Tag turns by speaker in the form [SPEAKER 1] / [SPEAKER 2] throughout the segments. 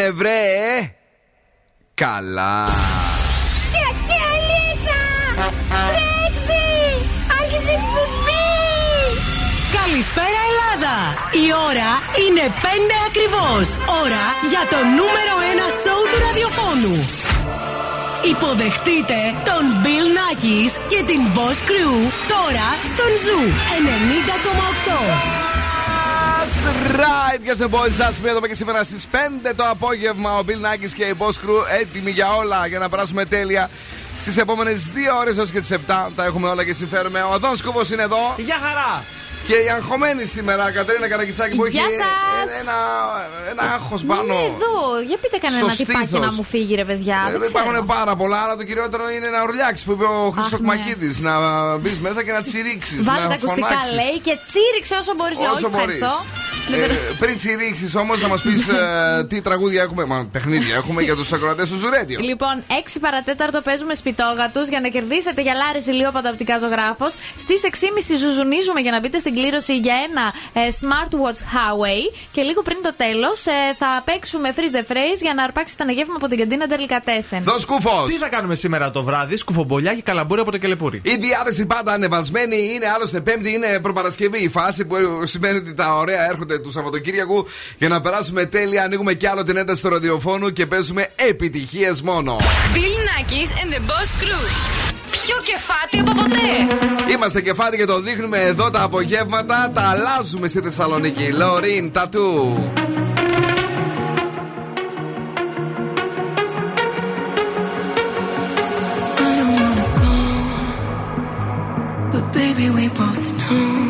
[SPEAKER 1] έγινε βρε Καλά
[SPEAKER 2] Τρέξει! Άρχισε η
[SPEAKER 3] Καλησπέρα Ελλάδα! Η ώρα είναι 5 ακριβώς. Ώρα για το νούμερο 1 σοου του ραδιοφώνου. Υποδεχτείτε τον Bill Nackis και την Boss Crew τώρα στον Zoo 90,8.
[SPEAKER 1] That's right, yes boys, that's me εδώ και σήμερα στις 5 το απόγευμα. Ο Bill Nackis και η Boss Crew έτοιμοι για όλα για να περάσουμε τέλεια. Στις επόμενες 2 ώρες έως και τις 7 τα έχουμε όλα και συμφέρουμε. Ο Δόν Σκούβο είναι εδώ.
[SPEAKER 4] Γεια χαρά!
[SPEAKER 1] Και η αγχωμένη σήμερα, Κατρίνα Καρακιτσάκη, που έχει
[SPEAKER 5] Γεια σας.
[SPEAKER 1] ένα, ένα άγχος πάνω.
[SPEAKER 5] Είναι εδώ. Για πείτε κανένα
[SPEAKER 1] στο
[SPEAKER 5] τυπάκι
[SPEAKER 1] στήθος.
[SPEAKER 5] να μου φύγει, ρε παιδιά.
[SPEAKER 1] Ε,
[SPEAKER 5] Δεν ξέρω.
[SPEAKER 1] υπάρχουν πάρα πολλά, αλλά το κυριότερο είναι να ουρλιάξει που είπε ο Χρήστος
[SPEAKER 5] ναι.
[SPEAKER 1] Κμακίδη. Να μπεις μέσα και να τσιρίξεις.
[SPEAKER 5] Βάλε
[SPEAKER 1] να
[SPEAKER 5] τα ακουστικά,
[SPEAKER 1] φωνάξεις.
[SPEAKER 5] λέει, και τσίριξε όσο μπορείς.
[SPEAKER 1] Όσο
[SPEAKER 5] Όχι,
[SPEAKER 1] μπορείς.
[SPEAKER 5] Ευχαριστώ.
[SPEAKER 1] πριν τσιρίξει όμως, να μας πεις τι τραγούδια έχουμε, μα παιχνίδια έχουμε για τους ακροατές του Ζουρέντιο.
[SPEAKER 5] Λοιπόν, 6 παρατέταρτο παίζουμε σπιτόγατου για να κερδίσετε γυαλάρι ηλιόπατα οπτικά ζωγράφος. Στις 6.30 ζουζουνίζουμε για να μπείτε στην κλήρωση για ένα ε, smartwatch Huawei. Και λίγο πριν το τέλος θα παίξουμε freeze the phrase για να αρπάξει τα γεύμα από την καντίνα Delicatessen.
[SPEAKER 1] Δω σκούφος!
[SPEAKER 4] Τι θα κάνουμε σήμερα το βράδυ, σκουφομπολιά και καλαμπούρι από το κελεπούρι.
[SPEAKER 1] Η διάθεση πάντα ανεβασμένη είναι άλλωστε Πέμπτη, είναι προπαρασκευή η φάση που σημαίνει ότι τα ωραία έρχονται του Σαββατοκύριακου για να περάσουμε τέλεια. Ανοίγουμε κι άλλο την ένταση του ραδιοφώνου και παίζουμε επιτυχίες μόνο.
[SPEAKER 6] Bill Nackis and the Boss Crew. Πιο κεφάτι από ποτέ.
[SPEAKER 1] Είμαστε κεφάτι και το δείχνουμε εδώ τα απογεύματα. Τα αλλάζουμε στη Θεσσαλονίκη. Λωρίν, τατού.
[SPEAKER 7] But baby, we both know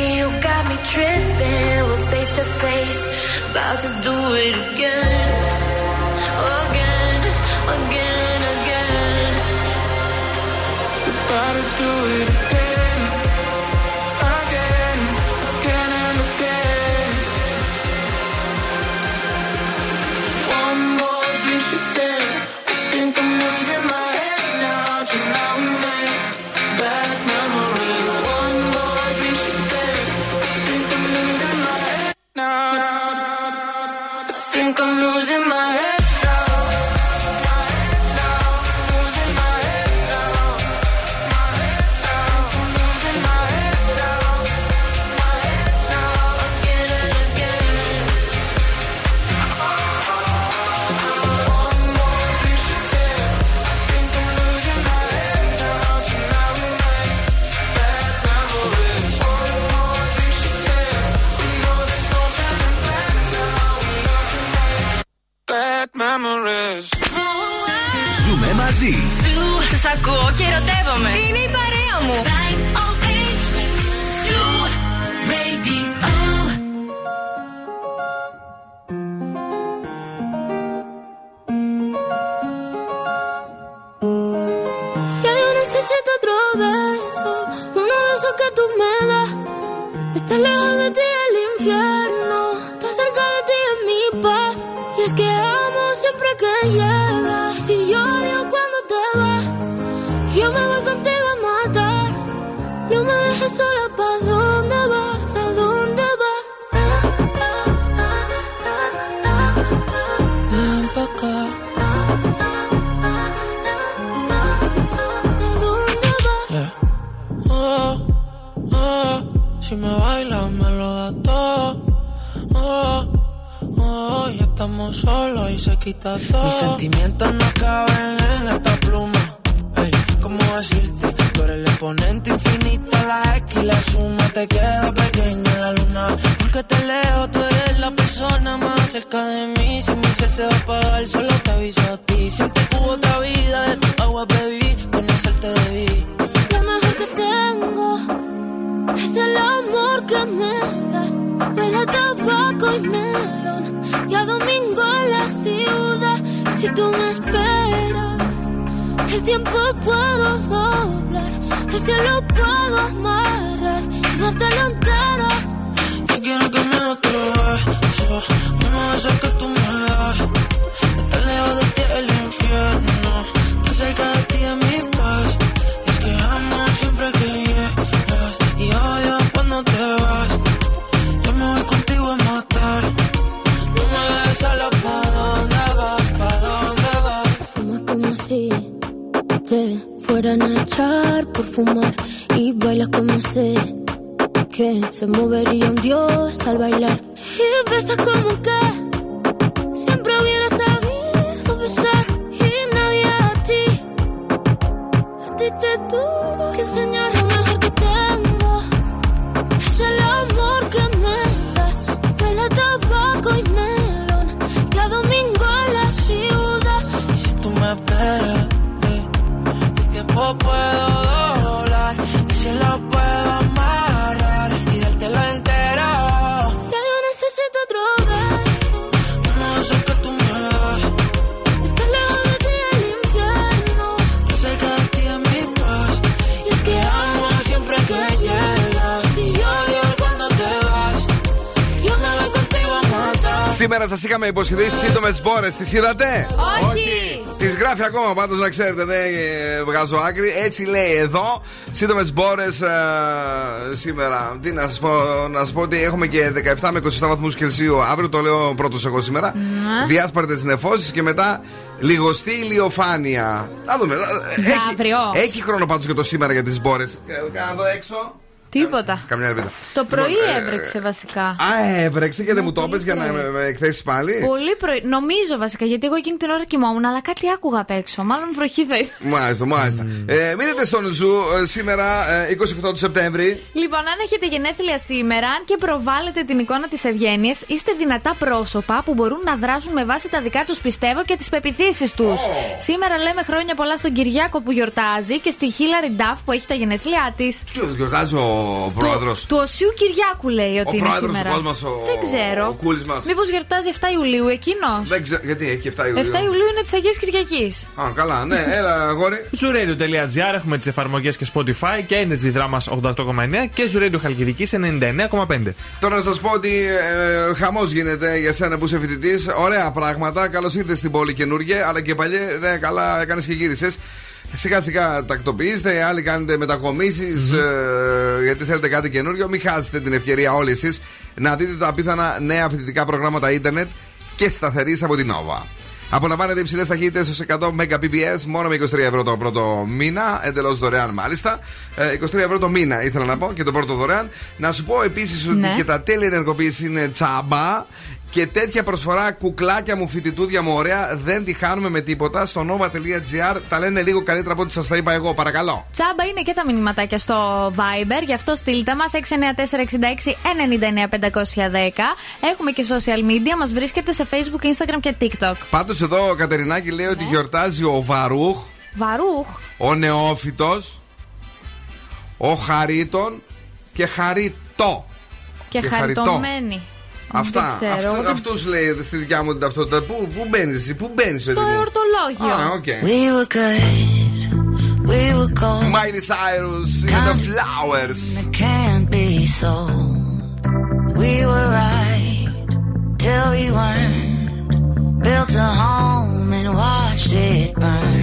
[SPEAKER 8] Baby, you got me tripping. We're face to face, about to do it again, again, again, again.
[SPEAKER 9] We're about to do it again.
[SPEAKER 8] thought te fueran a echar por fumar y bailas como sé que se movería un dios al bailar. Y besas como que
[SPEAKER 1] Σήμερα σας είχαμε υποσχεθεί σύντομες μπόρες. Τις είδατε;
[SPEAKER 5] Όχι!
[SPEAKER 1] Τις γράφει ακόμα πάντως να ξέρετε, δεν ε, βγάζω άκρη. Έτσι λέει εδώ. Σύντομες μπόρες σήμερα. Τι να σας πω, να σας πω ότι έχουμε και 17 με 27 βαθμούς Κελσίου. Αύριο το λέω πρώτος εγώ σήμερα.
[SPEAKER 5] Ναι.
[SPEAKER 1] Διάσπαρτες νεφώσεις και μετά λιγοστή ηλιοφάνεια. Να δούμε.
[SPEAKER 5] Για
[SPEAKER 1] Έχει,
[SPEAKER 5] αύριο.
[SPEAKER 1] έχει χρόνο πάντως και το σήμερα για τις μπόρες. Κάνα εδώ έξω.
[SPEAKER 5] Τίποτα.
[SPEAKER 1] Καμιά ελπίδα.
[SPEAKER 5] Το πρωί
[SPEAKER 1] Λοιπόν, ε,
[SPEAKER 5] έβρεξε βασικά.
[SPEAKER 1] Α, έβρεξε και δεν μου το είπες για να με, με εκθέσεις πάλι.
[SPEAKER 5] Πολύ πρωί. Νομίζω βασικά, γιατί εγώ εκείνη την ώρα κοιμόμουν, αλλά κάτι άκουγα απ' έξω. Μάλλον βροχή θα ήταν.
[SPEAKER 1] Μάλιστα, μάλιστα. Ε, μείνετε στον Zoo ε, σήμερα, ε, 28 του Σεπτέμβρη.
[SPEAKER 5] Λοιπόν, αν έχετε γενέθλια σήμερα, αν και προβάλλετε την εικόνα της ευγένειας, είστε δυνατά πρόσωπα που μπορούν να δράσουν με βάση τα δικά τους πιστεύω και τις πεποιθήσεις τους. Σήμερα λέμε χρόνια πολλά στον Κυριάκο που γιορτάζει και στη Hilary Duff που έχει τα γενέθλιά της.
[SPEAKER 1] Ποιο γιορτάζει ο πρόεδρος.
[SPEAKER 5] Του Οσίου Κυριάκου λέει ότι
[SPEAKER 1] Ο
[SPEAKER 5] είναι
[SPEAKER 1] πρόεδρος
[SPEAKER 5] σήμερα.
[SPEAKER 1] του κόσμου, ο-
[SPEAKER 5] Δεν ξέρω.
[SPEAKER 1] ο Κούλης μας.
[SPEAKER 5] Μήπως γιορτάζει 7 Ιουλίου εκείνος;
[SPEAKER 1] Δεν ξέρω γιατί έχει 7
[SPEAKER 5] 7
[SPEAKER 1] Ιουλίου.
[SPEAKER 5] Ιουλίου είναι της Αγίας Κυριακής.
[SPEAKER 1] Α, καλά, ναι, έλα, αγόρι.
[SPEAKER 4] Zuradio.gr έχουμε τις εφαρμογές και Spotify και Energy Drama 88,9 και Zuradio Χαλκιδική 99,5.
[SPEAKER 1] Τώρα να σας πω ότι ε, χαμός γίνεται για σένα που είσαι φοιτητής. Ωραία πράγματα. Καλώς ήρθες στην πόλη καινούργια, αλλά και παλιέ, ναι, καλά έκανες και γύρισες. Σιγά σιγά τακτοποιήστε, άλλοι κάνετε μετακομίσεις, ε, γιατί θέλετε κάτι καινούριο. Μην χάσετε την ευκαιρία όλοι εσείς να δείτε τα απίθανα νέα φοιτητικά προγράμματα ίντερνετ και σταθερής από την Nova. Απολαμβάνετε υψηλές ταχύτητες ως 100 Mbps μόνο με 23 ευρώ το πρώτο μήνα, εντελώς δωρεάν μάλιστα. Ε, 23 ευρώ το μήνα ήθελα να πω και το πρώτο δωρεάν. Να σου πω επίσης ότι
[SPEAKER 5] Ναι.
[SPEAKER 1] και τα τέλη ενεργοποίηση είναι τσάμπα. Και τέτοια προσφορά κουκλάκια μου φοιτητούδια μου ωραία δεν τη χάνουμε με τίποτα. Στο nova.gr τα λένε λίγο καλύτερα από ό,τι σας τα είπα εγώ. Παρακαλώ.
[SPEAKER 5] Τσάμπα είναι και τα μηνυματάκια στο Viber, γι' αυτό στείλτε μας 694-66-99-510. Έχουμε και social media, μας βρίσκετε σε Facebook, Instagram και TikTok.
[SPEAKER 1] Πάντως εδώ ο Κατερινάκη λέει ότι γιορτάζει ο Βαρούχ,
[SPEAKER 5] Βαρούχ.
[SPEAKER 1] ο Νεόφυτος, ο Χαρίτων και Χαρίτο.
[SPEAKER 5] Και,
[SPEAKER 1] Και
[SPEAKER 5] χαριτωμένη.
[SPEAKER 1] Αυτά.
[SPEAKER 5] Δεν ξέρω.
[SPEAKER 1] Αυτού, αυτούς λέει στη δικιά μου την ταυτότητα. Πού, πού μπαίνει εσύ, πού μπαίνει, παιδί
[SPEAKER 5] Στο
[SPEAKER 1] μου.
[SPEAKER 5] εορτολόγιο.
[SPEAKER 1] Α, OK.
[SPEAKER 2] We were good, we were gold.
[SPEAKER 1] Miley Cyrus in the flowers.
[SPEAKER 2] It can't be so. We were right till we weren't. Built a home and watched it burn.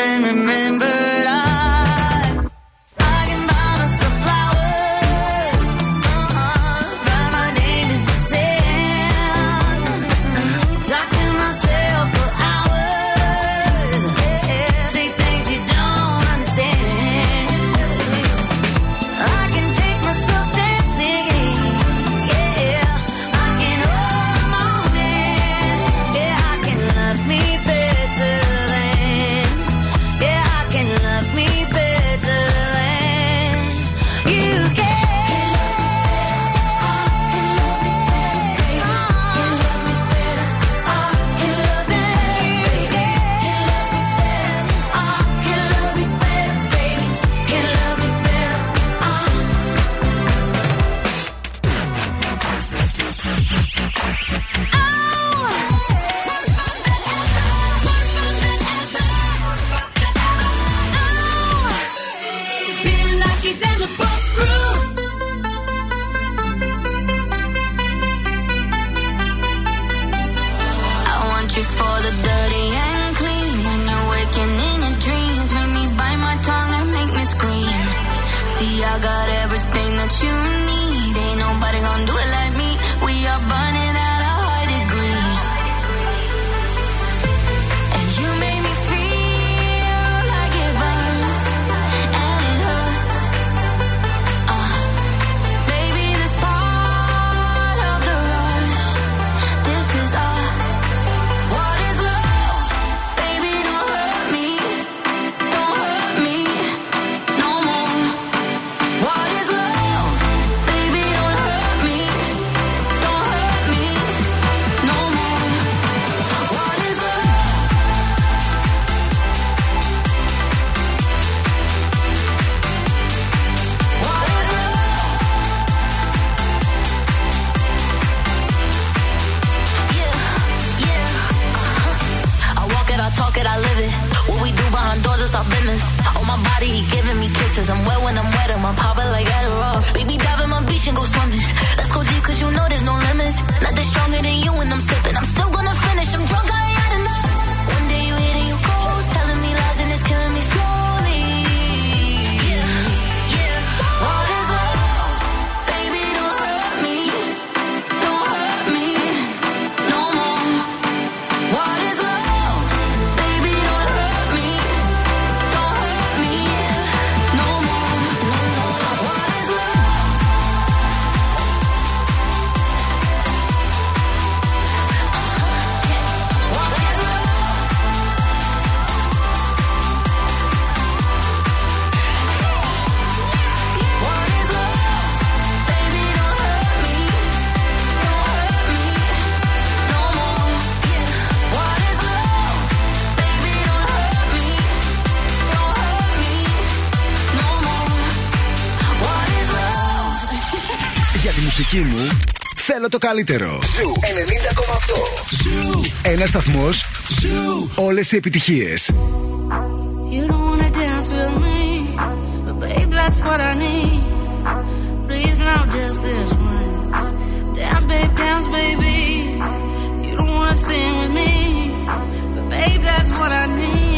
[SPEAKER 2] baby, remember. το καλύτερο. Ζου 90,8. Ζου. Ένα σταθμό. Ζου. Όλε οι επιτυχίε.
[SPEAKER 10] You don't wanna dance with me, but babe, that's what I need. Please now just this once. Dance, babe, dance, baby. You don't wanna sing with me, but babe, that's what I need.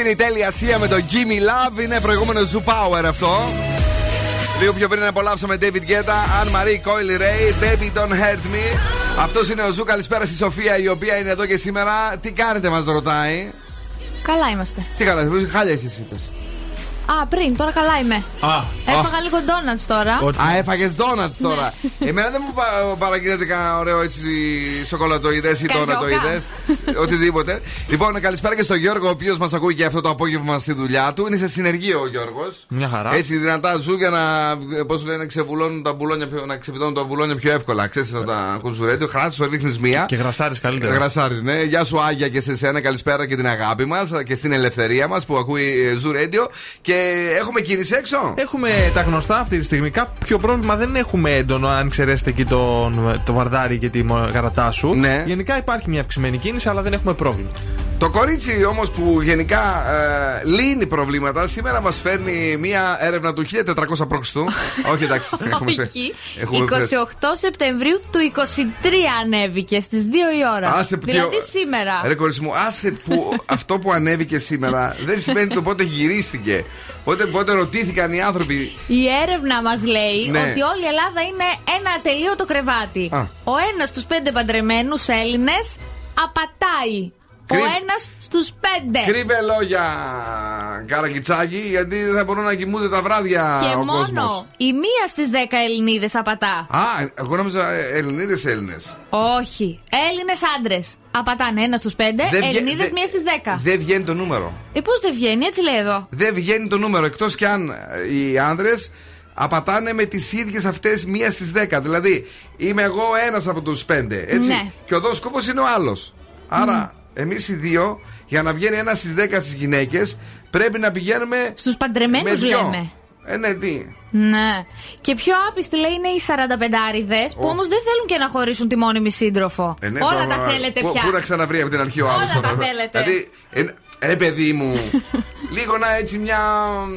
[SPEAKER 1] Είναι η τέλεια η Sia με το Gimme Love. Είναι προηγούμενο Zoo Power αυτό. Λίγο πιο πριν απολαύσαμε David Guetta, Anne Marie Coi Leray, Baby Don't Hurt Me. Αυτός είναι ο Zoo. Καλησπέρα στη Σοφία η οποία είναι εδώ και σήμερα. Τι κάνετε, μας ρωτάει.
[SPEAKER 5] Καλά είμαστε.
[SPEAKER 1] Τι καλά, χάλια εσύ είπες.
[SPEAKER 5] Α, πριν, τώρα καλά είμαι.
[SPEAKER 4] Α,
[SPEAKER 5] Έφαγα λίγο ντόνατ τώρα.
[SPEAKER 1] Α, έφαγες ντόνατ τώρα.
[SPEAKER 5] Ναι.
[SPEAKER 1] Εμένα δεν μου πα- παραγγείλετε κανένα ωραίο έτσι σοκολατοειδές ή
[SPEAKER 5] Καριόκα.
[SPEAKER 1] ντόνατοειδέ. Οτιδήποτε. Λοιπόν, καλησπέρα και στον Γιώργο, ο οποίος μας ακούει και αυτό το απόγευμα στη δουλειά του. Είναι σε συνεργείο ο Γιώργος.
[SPEAKER 4] Μια χαρά.
[SPEAKER 1] Έτσι δυνατά ζου για να, πώς λένε, ξεβουλώνουν τα μπουλόνια, πιο- να ξεβιδώνουν τα μπουλόνια πιο εύκολα. Ξέρεις να τα ακούς στο ρέντιο, χράτης, το ρίχνεις μία.
[SPEAKER 4] Και γρασάρι καλύτερα.
[SPEAKER 1] Γρασάρι, ναι. Γεια σου, Άγια, και σε σένα. Καλησπέρα και την αγάπη μας και στην ελευθερία μας που ακούει ε, Zoo Radio. Και έχουμε κίνηση έξω;
[SPEAKER 4] Έχουμε τα γνωστά αυτή τη στιγμή. Κάποιο πρόβλημα δεν έχουμε έντονο, αν εξαιρέσετε εκεί τον, το βαρδάρι και τη γαρατά σου.
[SPEAKER 1] Ναι.
[SPEAKER 4] Γενικά υπάρχει μια αυξημένη κίνηση, αλλά δεν έχουμε πρόβλημα.
[SPEAKER 1] Το κορίτσι όμως που γενικά ε, λύνει προβλήματα, σήμερα μας φέρνει μία έρευνα του 1400 π.Χ. Όχι, εντάξει. έχουμε φε-
[SPEAKER 5] Όχι.
[SPEAKER 1] έχουμε
[SPEAKER 5] 28
[SPEAKER 1] φε-
[SPEAKER 5] Σεπτεμβρίου του 23 ανέβηκε στις 2 η ώρα.
[SPEAKER 1] Άσε που
[SPEAKER 5] δηλαδή
[SPEAKER 1] και-
[SPEAKER 5] σήμερα.
[SPEAKER 1] Ρε κορίτσι μου, άσε που αυτό που ανέβηκε σήμερα δεν σημαίνει το πότε γυρίστηκε. Πότε, πότε ρωτήθηκαν οι άνθρωποι.
[SPEAKER 5] Η έρευνα μας λέει
[SPEAKER 1] Ναι.
[SPEAKER 5] ότι όλη η Ελλάδα είναι ένα ατελείωτο κρεβάτι.
[SPEAKER 1] Α.
[SPEAKER 5] Ο ένας στου πέντε παντρεμένους Έλληνες απατάει. Ο
[SPEAKER 1] Κρύβ-
[SPEAKER 5] ένας στους πέντε.
[SPEAKER 1] Κρύβε λόγια, καραγκιτσάκι, γιατί δεν θα μπορούν να κοιμούνται τα βράδια
[SPEAKER 5] Και
[SPEAKER 1] ο
[SPEAKER 5] μόνο
[SPEAKER 1] κόσμος.
[SPEAKER 5] η μία στις δέκα Ελληνίδες απατά.
[SPEAKER 1] Α, εγώ νόμιζα Ελληνίδες Έλληνες.
[SPEAKER 5] Όχι. Έλληνες άντρες. Απατάνε ένα στους πέντε, Ελληνίδες μία στις δέκα.
[SPEAKER 1] Δεν βγαίνει το νούμερο.
[SPEAKER 5] Ε, πώς δεν βγαίνει, έτσι λέει εδώ.
[SPEAKER 1] Δεν βγαίνει το νούμερο. Εκτός κι αν ε, οι άντρε απατάνε με τις ίδιες αυτές μία στις δέκα. Δηλαδή, είμαι εγώ ένας από τους πέντε. Έτσι.
[SPEAKER 5] Ναι.
[SPEAKER 1] Και ο δόσκοπος είναι ο άλλος. Άρα, εμείς οι δύο, για να βγαίνει ένας στις δέκα στις γυναίκες, πρέπει να πηγαίνουμε.
[SPEAKER 5] Στους παντρεμένους
[SPEAKER 1] με δυο.
[SPEAKER 5] λέμε.
[SPEAKER 1] Ε, ναι, τι.
[SPEAKER 5] Ναι. Και πιο άπιστη λέει είναι οι 45άριδε που
[SPEAKER 1] Ω.
[SPEAKER 5] όμως δεν θέλουν και να χωρίσουν τη μόνιμη σύντροφο.
[SPEAKER 1] Ε, ναι,
[SPEAKER 5] Όλα
[SPEAKER 1] τώρα,
[SPEAKER 5] τα θέλετε
[SPEAKER 1] πού-
[SPEAKER 5] πια.
[SPEAKER 1] Πού να ξαναβρει από την αρχή ο άλλο.
[SPEAKER 5] Όλα τα θέλετε.
[SPEAKER 1] Δηλαδή, ε, ρε παιδί μου, λίγο να έτσι μια.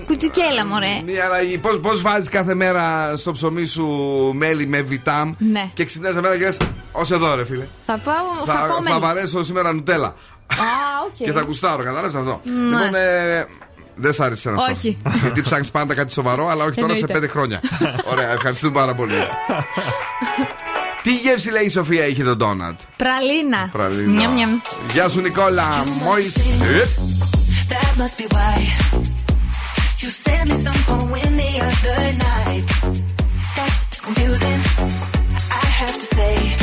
[SPEAKER 5] Κουτσουκέλα, μωρέ.
[SPEAKER 1] Μια αλλαγή. Πώς πώς βάζεις κάθε μέρα στο ψωμί σου μέλι με Βιτάμ
[SPEAKER 5] Ναι.
[SPEAKER 1] και ξυπνάς μέρα και λες: Ω εδώ, ρε φίλε.
[SPEAKER 5] Θα πάω. Θα,
[SPEAKER 1] Θα,
[SPEAKER 5] πάω
[SPEAKER 1] θα
[SPEAKER 5] μέλι.
[SPEAKER 1] βαρέσω σήμερα Nutella.
[SPEAKER 5] Α, οκ.
[SPEAKER 1] Και θα γουστάρω, κατάλαβες αυτό;
[SPEAKER 5] Ναι.
[SPEAKER 1] Λοιπόν, ε, δεν σ' άρεσε αυτό.
[SPEAKER 5] Όχι.
[SPEAKER 1] Γιατί ψάχνεις πάντα κάτι σοβαρό, αλλά όχι τώρα σε
[SPEAKER 5] Εννοείται.
[SPEAKER 1] πέντε χρόνια. Ωραία, ευχαριστούμε πάρα πολύ. Τι γεύση λέει η Σοφία είχε το ντόνατ.
[SPEAKER 5] Πραλίνα.
[SPEAKER 1] Πραλίνα.
[SPEAKER 5] Νιαμ, νιαμ.
[SPEAKER 1] Γεια σου Νικόλα. Μόλις... Ε,
[SPEAKER 11] That must be why you sent me some poem the other night. That's confusing. I have to say.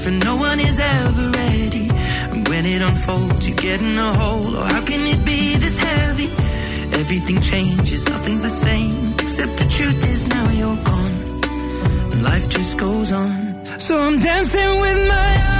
[SPEAKER 12] Different. No one is ever ready. And when it unfolds, you get in a hole. Or oh, how can it be this heavy? Everything changes, nothing's the same. Except the truth is now you're gone. Life just goes on. So I'm dancing with my eyes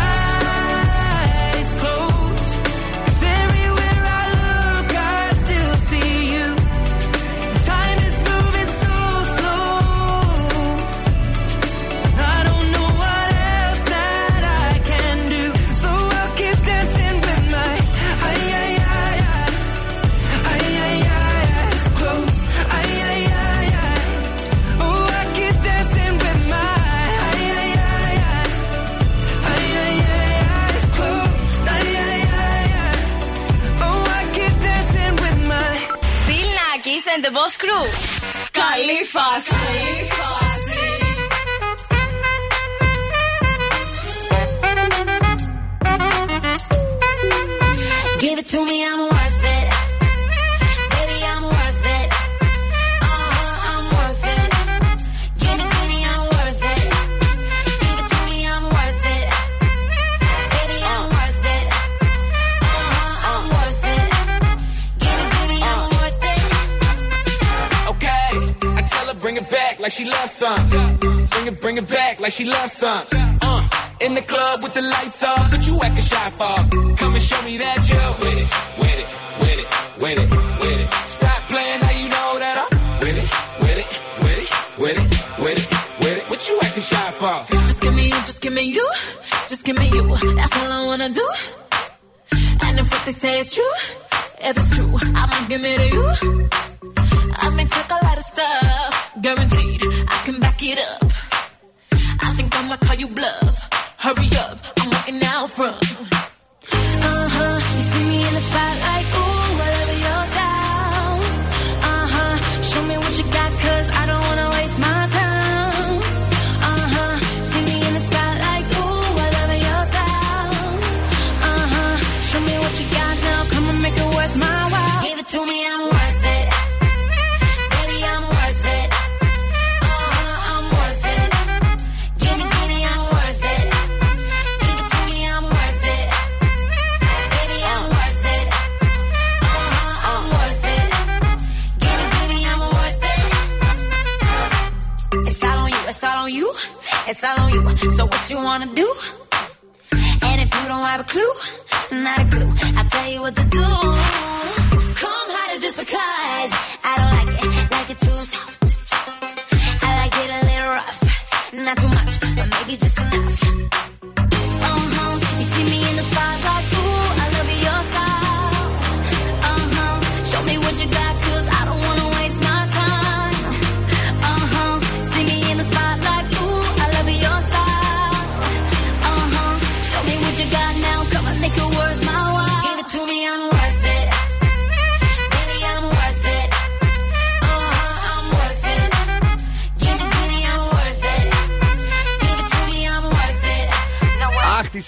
[SPEAKER 13] and the Boss Crew. Καλή φάση.
[SPEAKER 14] Give it to me, I'm
[SPEAKER 15] Bring it, bring it back like she loves some. Uh, in the club with the lights off, but you acting shy for. Come and show me that you're with it, with it, with it, with it, with it. Stop playing now you know that I'm with it, with it, with it, with it, with it, with it. What you acting shy for?
[SPEAKER 16] Just give me you, just give me you, just give me you. That's all I wanna do. And if what they say is true, if it's true, I'ma give it to you. I may take a lot of stuff, guaranteed I can back it up. You bluff. Hurry up, I'm waiting out from.
[SPEAKER 14] Uh huh. You see me in the spotlight, ooh, I love your style. Uh huh. Show me what you got, cause I don't wanna waste my time. Uh huh. See me in the spotlight, ooh, I love your style. Uh huh. Show me what you got now, come and make it worth my while. Give it to me, I'm worth
[SPEAKER 16] wanna do? And if you don't have a clue, not a clue, I'll tell you what to do. Come harder just because I don't like it, like it too soft. I like it a little rough,
[SPEAKER 2] Not too much, but maybe just enough.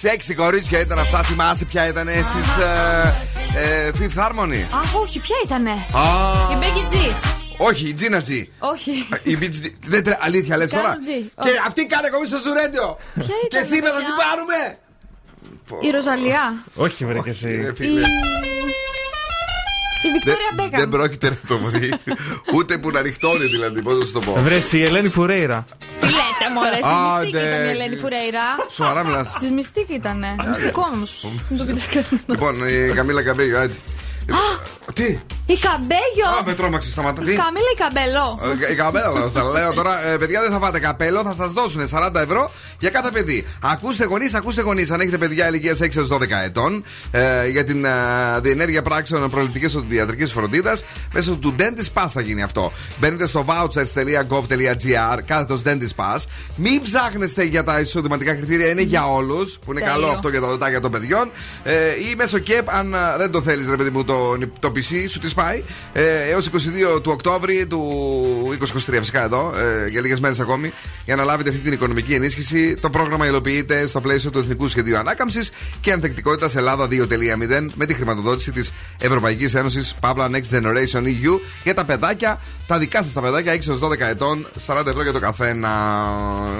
[SPEAKER 1] Σεξι κορίτσια ήταν αυτά. Θυμάσαι ποια ήταν στις ε, Fifth Harmony;
[SPEAKER 5] Αχ, όχι, ποια ήτανε;
[SPEAKER 1] Α.
[SPEAKER 5] Η Becky G.
[SPEAKER 1] Όχι, η Gina G.
[SPEAKER 5] Όχι.
[SPEAKER 1] Η Beach G. Δεν τρε... Αλήθεια λες τώρα;
[SPEAKER 5] Karol G.
[SPEAKER 1] Και
[SPEAKER 5] Όχι.
[SPEAKER 1] αυτή κάνει κομμή στο Ζουρέντιο.
[SPEAKER 5] Ποια
[SPEAKER 1] Και
[SPEAKER 5] ήταν,
[SPEAKER 1] εσύ είπε θα
[SPEAKER 5] παιδιά;
[SPEAKER 1] την πάρουμε.
[SPEAKER 5] Η Ροζαλιά.
[SPEAKER 4] Όχι, βρε και εσύ.
[SPEAKER 1] Ρε,
[SPEAKER 5] Η.
[SPEAKER 1] φίλε.
[SPEAKER 5] Η Βικτόρια
[SPEAKER 1] Δεν- Δεν
[SPEAKER 5] Μπέκαμ.
[SPEAKER 1] πρόκειται να το βρει. Ούτε που να ρηχτώνει δηλαδή. Πώς να σου το πω.
[SPEAKER 4] Βρε η Ελένη Φουρέιρα.
[SPEAKER 5] Τι λέτε, μωρέ, στη
[SPEAKER 1] Άντε.
[SPEAKER 5] μυστική ήταν η Ελένη Φουρέιρα.
[SPEAKER 1] Σοβαρά μιλάς.
[SPEAKER 5] Στη μυστική ήτανε. Μυστικός όμως. Δεν το πείτε κανένα.
[SPEAKER 1] Λοιπόν, η Καμίλα Καμπέγιο, έτσι. Τι;
[SPEAKER 5] Η Καμπέγιο.
[SPEAKER 1] Α, με τρόμαξε, σταματά. Τι;
[SPEAKER 5] Καμίλα η Καμπελό.
[SPEAKER 1] Ε, Η καπέλα, σας λέω τώρα. ε, παιδιά, δεν θα φάτε καπέλο, θα σας δώσουν 40 ευρώ για κάθε παιδί. Ακούστε γονείς, ακούστε γονείς. Αν έχετε παιδιά ηλικίας 6 έως 12 ετών, ε, για την ε, διενέργεια πράξεων προληπτικής οδοντιατρική φροντίδας, μέσω του Dentist Pass θα γίνει αυτό. Μπαίνετε στο vouchers.gov.gr, κάθετος Dentist Pass. Μην ψάχνεστε για τα εισοδηματικά κριτήρια, είναι για όλους, που είναι
[SPEAKER 5] Τέλειο.
[SPEAKER 1] καλό αυτό για τα δοντάκια των παιδιών. Ε, ή μέσω ΚΕΠ, αν α, δεν το θέλεις, ρε παιδί μου, το, το PC σου τη πάει. Ε, Έως 22 του Οκτώβρη του 2023, φυσικά εδώ, ε, για λίγες μέρες ακόμη, για να λάβετε αυτή την οικονομική ενίσχυση. Το πρόγραμμα υλοποιείται στο πλαίσιο του Εθνικού Σχεδίου Ανάκαμψης και Ανθεκτικότητας Ελλάδα 2.0 με τη χρηματοδότηση της Ευρωπαϊκής Ένωσης Pavla Next Generation EU για τα παιδάκια, τα δικά σας τα παιδάκια 6 έως 12 ετών, 40 ευρώ για το καθένα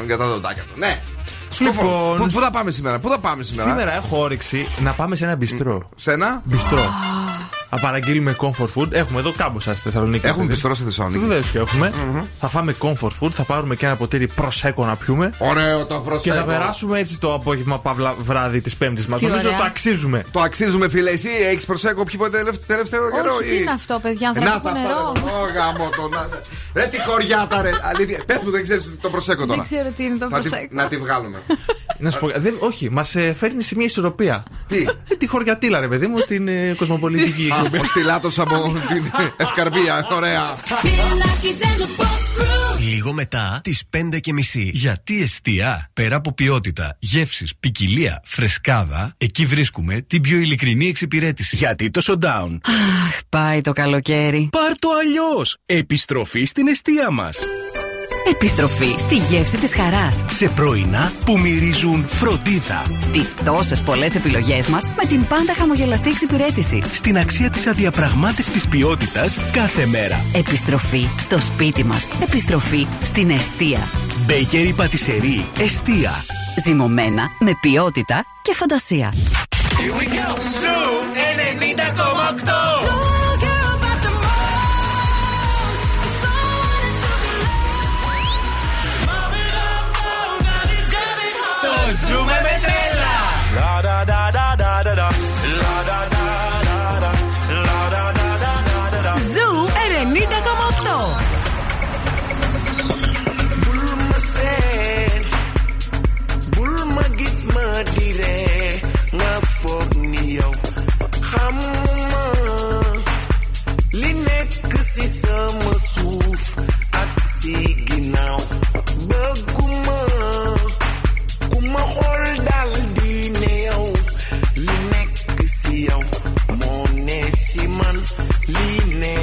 [SPEAKER 1] για τα δοντάκια του. Ναι. Σκούφο.
[SPEAKER 4] Λοιπόν,
[SPEAKER 1] Πού, πού θα πάμε σήμερα, πού θα πάμε σήμερα;
[SPEAKER 4] Σήμερα έχω όρεξη να πάμε σε ένα μπιστρό.
[SPEAKER 1] Σε ένα;
[SPEAKER 4] Μπιστρό. Να παραγγείλουμε comfort food. Έχουμε εδώ κάμποσα στη Θεσσαλονίκη.
[SPEAKER 1] Έχουμε μπιστρό στη Θεσσαλονίκη.
[SPEAKER 4] Βεβαίως και εχουμε Θα φάμε comfort food, θα πάρουμε και ένα ποτήρι προσέκο να πιούμε.
[SPEAKER 1] Ωραίο το προσέκο.
[SPEAKER 4] Και θα περάσουμε έτσι το απόγευμα παύλα βράδυ της Πέμπτης μας.
[SPEAKER 5] Τι
[SPEAKER 4] Νομίζω
[SPEAKER 5] ωραία.
[SPEAKER 4] το αξίζουμε.
[SPEAKER 1] Το αξίζουμε, φίλε. Εσύ έχεις προσέκο πιει ποτέ τελευταίο, τελευταίο καιρό.
[SPEAKER 5] Όχι, τι
[SPEAKER 1] ή-
[SPEAKER 5] είναι αυτό, παιδιά,
[SPEAKER 1] Ε, Να
[SPEAKER 5] ανθρωπικό
[SPEAKER 1] τα
[SPEAKER 5] νερό.
[SPEAKER 1] αυτά, ρε, Ω, γάμο το. να- Ρε τι κοριάτα, ρε. Αλήθεια. Πες μου, δεν ξέρεις το προσέκο τώρα.
[SPEAKER 5] Δεν ξέρω τι είναι το
[SPEAKER 1] Να τη-
[SPEAKER 5] προσέκο.
[SPEAKER 1] Να τη βγάλουμε.
[SPEAKER 4] Να σου πω, δεν, όχι, μας φέρνει σε μια ισορροπία.
[SPEAKER 1] Τι;
[SPEAKER 4] Ε, τη χωριατήλα, ρε παιδί μου, στην ε, κοσμοπολιτική
[SPEAKER 1] Α,
[SPEAKER 4] εκπομπή.
[SPEAKER 1] Ο στυλάτο από την Ευκαρπία. Ωραία.
[SPEAKER 17] Λίγο μετά τις 5 και μισή. Γιατί εστία, πέρα από ποιότητα, γεύσεις, ποικιλία, φρεσκάδα, εκεί βρίσκουμε την πιο ειλικρινή εξυπηρέτηση. Γιατί τόσο down;
[SPEAKER 18] Αχ, πάει το καλοκαίρι.
[SPEAKER 17] Πάρ το αλλιώς. Επιστροφή στην εστία μας.
[SPEAKER 18] Επιστροφή στη γεύση της χαράς.
[SPEAKER 17] Σε πρωινά που μυρίζουν φροντίδα.
[SPEAKER 18] Στις τόσες πολλές επιλογές μας με την πάντα χαμογελαστή εξυπηρέτηση.
[SPEAKER 17] Στην αξία της αδιαπραγμάτευτης ποιότητας κάθε μέρα.
[SPEAKER 18] Επιστροφή στο σπίτι μας. Επιστροφή στην εστία.
[SPEAKER 17] Μπέικερι πατησερή. Εστία.
[SPEAKER 18] Ζυμωμένα με ποιότητα και φαντασία.
[SPEAKER 19] Ζου 90,8. li nekk ci sama suuf
[SPEAKER 3] ak ci
[SPEAKER 19] ginnaaw bëgguma ku ma xool dal di ne yow
[SPEAKER 6] li ne ci man li
[SPEAKER 19] ne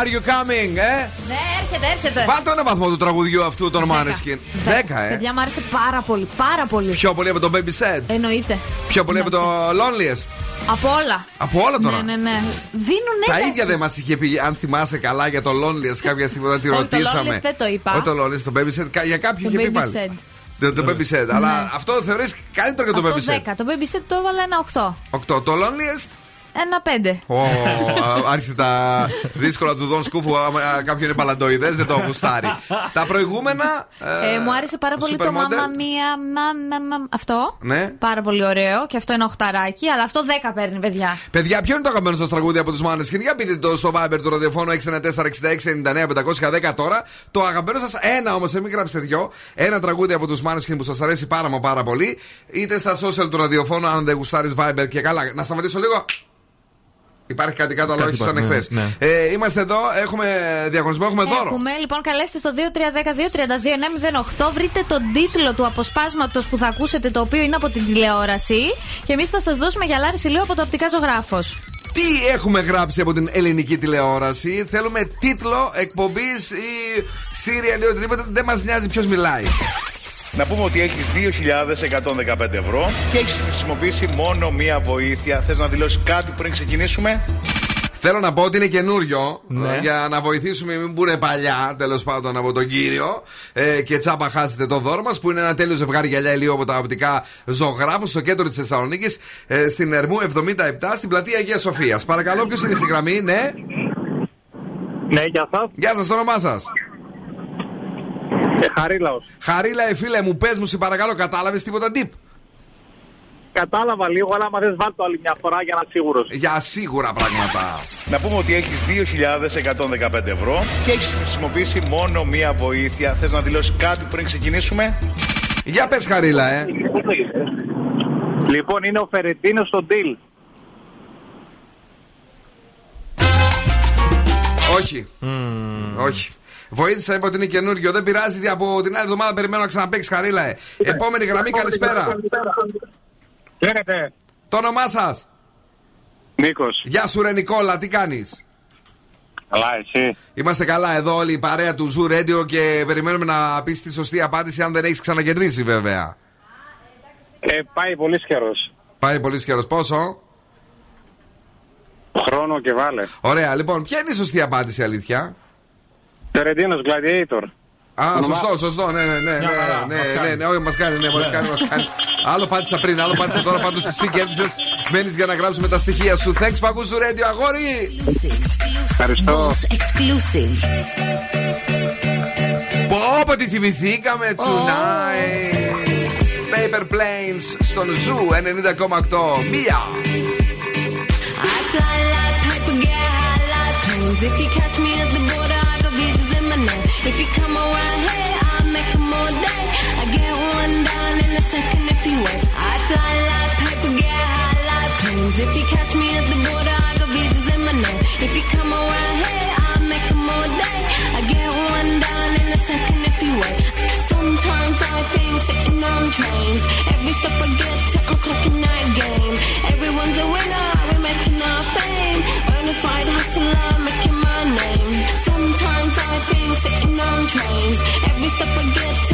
[SPEAKER 19] are you coming,
[SPEAKER 1] ε;
[SPEAKER 5] Ναι, έρχεται, έρχεται.
[SPEAKER 1] Βάλτε ένα βαθμό του τραγουδιού αυτού των Maneskin. Δέκα, ε.
[SPEAKER 5] Παιδιά, μου άρεσε πάρα πολύ, πάρα πολύ.
[SPEAKER 1] Πιο πολύ από το Baby Set.
[SPEAKER 5] Εννοείται.
[SPEAKER 1] Πιο πολύ από το Loneliest.
[SPEAKER 5] Από όλα.
[SPEAKER 1] Από όλα τώρα.
[SPEAKER 5] Ναι, ναι, ναι. Δίνουν
[SPEAKER 1] Τα
[SPEAKER 5] ένταση.
[SPEAKER 1] ίδια δεν μας είχε πει, αν θυμάσαι καλά, για το Loneliest κάποια στιγμή όταν τη
[SPEAKER 5] Όχι, το
[SPEAKER 1] ρωτήσαμε.
[SPEAKER 5] Loneliest δεν το είπα.
[SPEAKER 1] Όχι το Loneliest, το Baby Set. κα- Για κάποιο
[SPEAKER 5] Το
[SPEAKER 1] είχε πει
[SPEAKER 5] Baby
[SPEAKER 1] πάλι.
[SPEAKER 5] Set.
[SPEAKER 1] Το, το Baby Set. Αλλά αυτό θεωρείς καλύτερο και το
[SPEAKER 5] Αυτό
[SPEAKER 1] Baby Set.
[SPEAKER 5] 10. Το baby set το έβαλα ένα 8.
[SPEAKER 1] 8. Το Loneliest.
[SPEAKER 5] Ένα 5.
[SPEAKER 1] Ω, α, άρχισε τα δύσκολα του Δον Σκούφου. άμα, α, Κάποιον είναι παλαντοειδές, δεν το γουστάρει. Τα προηγούμενα.
[SPEAKER 5] Ε, μου άρεσε πάρα πολύ το
[SPEAKER 1] Supermodel.
[SPEAKER 5] μάμα μία. Μα, μα, μα, αυτό.
[SPEAKER 1] Ναι.
[SPEAKER 5] Πάρα πολύ ωραίο. Και αυτό είναι οχταράκι. Αλλά αυτό 10 παίρνει, παιδιά.
[SPEAKER 1] Παιδιά, ποιο είναι το αγαπημένο σας τραγούδι από τους Maneskin. Για πείτε το στο Viber του ραδιοφώνου 694-6699-510 τώρα. Το αγαπημένο σας, ένα όμως, μην γράψετε δυο. Ένα τραγούδι από τους Maneskin που σας αρέσει πάρα μα πάρα πολύ. Είτε στα social του ραδιοφώνου, αν δεν γουστάρεις Viber και καλά. Να σταματήσω λίγο. Υπάρχει κάτι κάτω, αλλά
[SPEAKER 4] Κάτι
[SPEAKER 1] όχι σαν
[SPEAKER 4] υπάρχει,
[SPEAKER 1] εχθές.
[SPEAKER 4] ναι, ναι.
[SPEAKER 1] Ε, είμαστε εδώ, έχουμε διαγωνισμό, έχουμε δώρο.
[SPEAKER 5] Έχουμε λοιπόν καλέστε στο 2310-232-908. Βρείτε τον τίτλο του αποσπάσματος που θα ακούσετε, το οποίο είναι από την τηλεόραση. Και εμείς θα σας δώσουμε γυαλάρι ηλίου από το οπτικά ζωγράφος.
[SPEAKER 1] Τι έχουμε γράψει από την ελληνική τηλεόραση; Θέλουμε τίτλο εκπομπής ή serial ή οτιδήποτε. Δεν μας νοιάζει ποιος μιλάει.
[SPEAKER 20] Να πούμε ότι έχεις 2.115 ευρώ και έχεις χρησιμοποιήσει μόνο μία βοήθεια. Θες να δηλώσεις κάτι πριν ξεκινήσουμε;
[SPEAKER 1] Θέλω να πω ότι είναι καινούριο
[SPEAKER 20] Ναι.
[SPEAKER 1] ε, για να βοηθήσουμε μην μπουνε παλιά τέλος πάντων από τον κύριο ε, και τσάμπα χάσετε το δώρο μας που είναι ένα τέλειο ζευγάρι γυαλιά ηλίου από τα οπτικά ζωγράφου στο κέντρο της Θεσσαλονίκης ε, στην Ερμού 77 στην πλατεία Αγίας Σοφίας. Παρακαλώ, ποιος είναι στη γραμμή, ναι.
[SPEAKER 21] Ναι, γεια σας.
[SPEAKER 1] Γεια σας, το όνομά σας.
[SPEAKER 21] Ε, Χαρίλαος.
[SPEAKER 1] Χαρίλα, ε, φίλε μου, πες μου, σε παρακαλώ, κατάλαβες τίποτα tip.
[SPEAKER 21] Κατάλαβα λίγο, αλλά άμα δεν βάλω το άλλη μια φορά για να είμαι σίγουρος.
[SPEAKER 1] Για σίγουρα πράγματα.
[SPEAKER 20] Να πούμε ότι έχεις 2.115 ευρώ και έχεις χρησιμοποιήσει μόνο μία βοήθεια. Θες να δηλώσεις κάτι πριν ξεκινήσουμε;
[SPEAKER 1] Για πες, Χαρίλα, ε.
[SPEAKER 21] Λοιπόν, είναι ο Φερετίνο στο deal.
[SPEAKER 1] Όχι. Όχι. Βοήθησα, είπα ότι είναι καινούριο. Δεν πειράζει. Από την άλλη εβδομάδα περιμένω να ξαναπέξει χαρίλα. Ε. Επόμενη γραμμή, καλησπέρα.
[SPEAKER 21] Χαίρετε.
[SPEAKER 1] Το όνομά σας;
[SPEAKER 21] Νίκος.
[SPEAKER 1] Γεια σου, Ρε Νικόλα, τι κάνεις;
[SPEAKER 21] Καλά, εσύ;
[SPEAKER 1] Είμαστε καλά εδώ όλοι η παρέα του Zoo Radio και περιμένουμε να πεις τη σωστή απάντηση αν δεν έχεις ξανακερδίσει βέβαια.
[SPEAKER 21] Ε, πάει πολύ καιρός.
[SPEAKER 1] Πάει πολύ καιρός. Πόσο;
[SPEAKER 21] Χρόνο και βάλε.
[SPEAKER 1] Ωραία, λοιπόν, ποια είναι η σωστή απάντηση, αλήθεια;
[SPEAKER 21] Φερετίνο Gladiator.
[SPEAKER 1] Α,
[SPEAKER 21] Ονομά-
[SPEAKER 1] σωστό, σωστό, ναι, ναι, ναι, ναι,
[SPEAKER 21] χαρά,
[SPEAKER 1] ναι,
[SPEAKER 21] μας
[SPEAKER 1] ναι,
[SPEAKER 21] κάνει.
[SPEAKER 1] ναι, όχι, μας κάνει, ναι, μας κάνει, μας κάνει. Άλλο πάτησα πριν, άλλο πάτησα τώρα, πάντως εσύ κέρδισες, μένεις για να γράψουμε τα στοιχεία σου. Thanks, Παγκούσου Radio, αγόρι!
[SPEAKER 21] Ευχαριστώ.
[SPEAKER 3] Exclusive.
[SPEAKER 1] Πω, πω, τι θυμηθήκαμε, tonight. Paper Planes στον Zoo 90,8. Μία!
[SPEAKER 2] I fly like paper, get high like planes. If you catch me at the border, If you come around here, I'll make 'em all day. I get one down in a second if you wait. I fly like paper, get high like planes. If you catch me at the border, I got visas in my name. If you come around here, I'll make 'em all day. I get one down in a second if you wait. Sometimes I think sitting on trains. Every stop I get to, I'm clocking that game.
[SPEAKER 22] Stop to
[SPEAKER 23] forget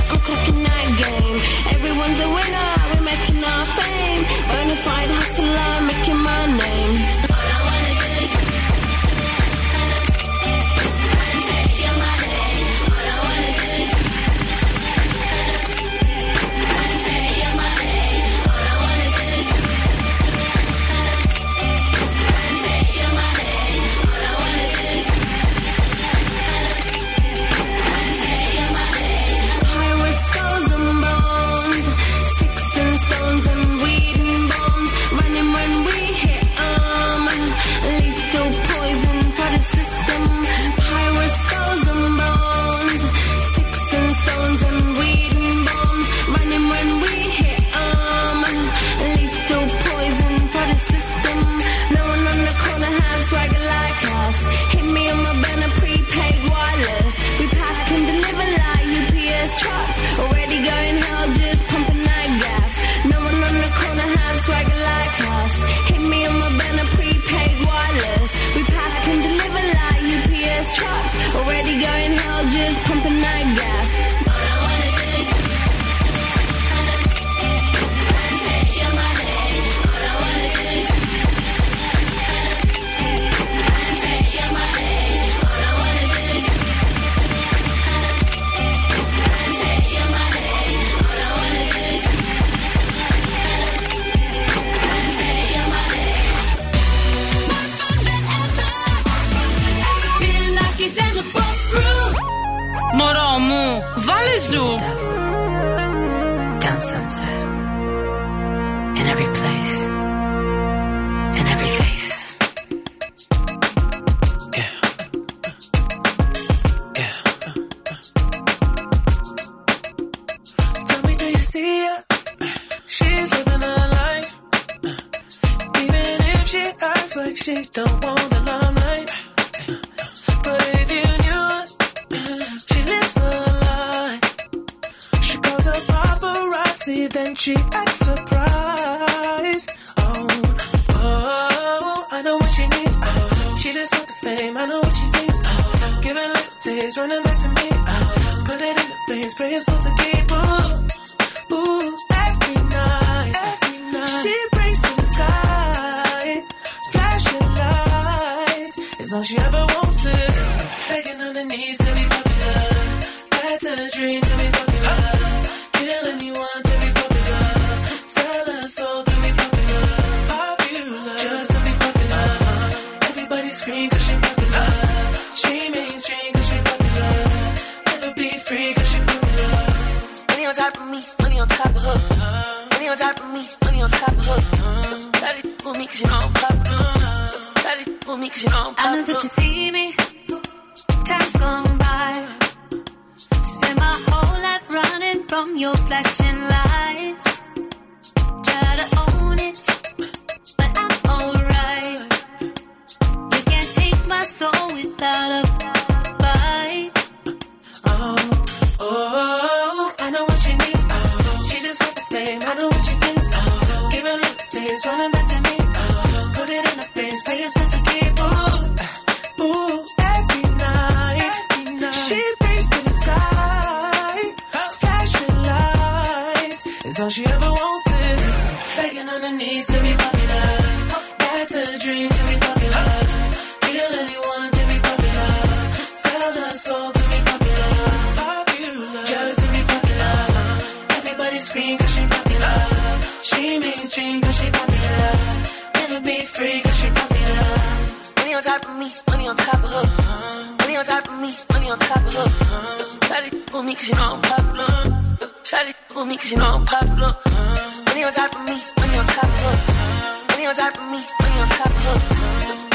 [SPEAKER 23] top of me, money on top of her.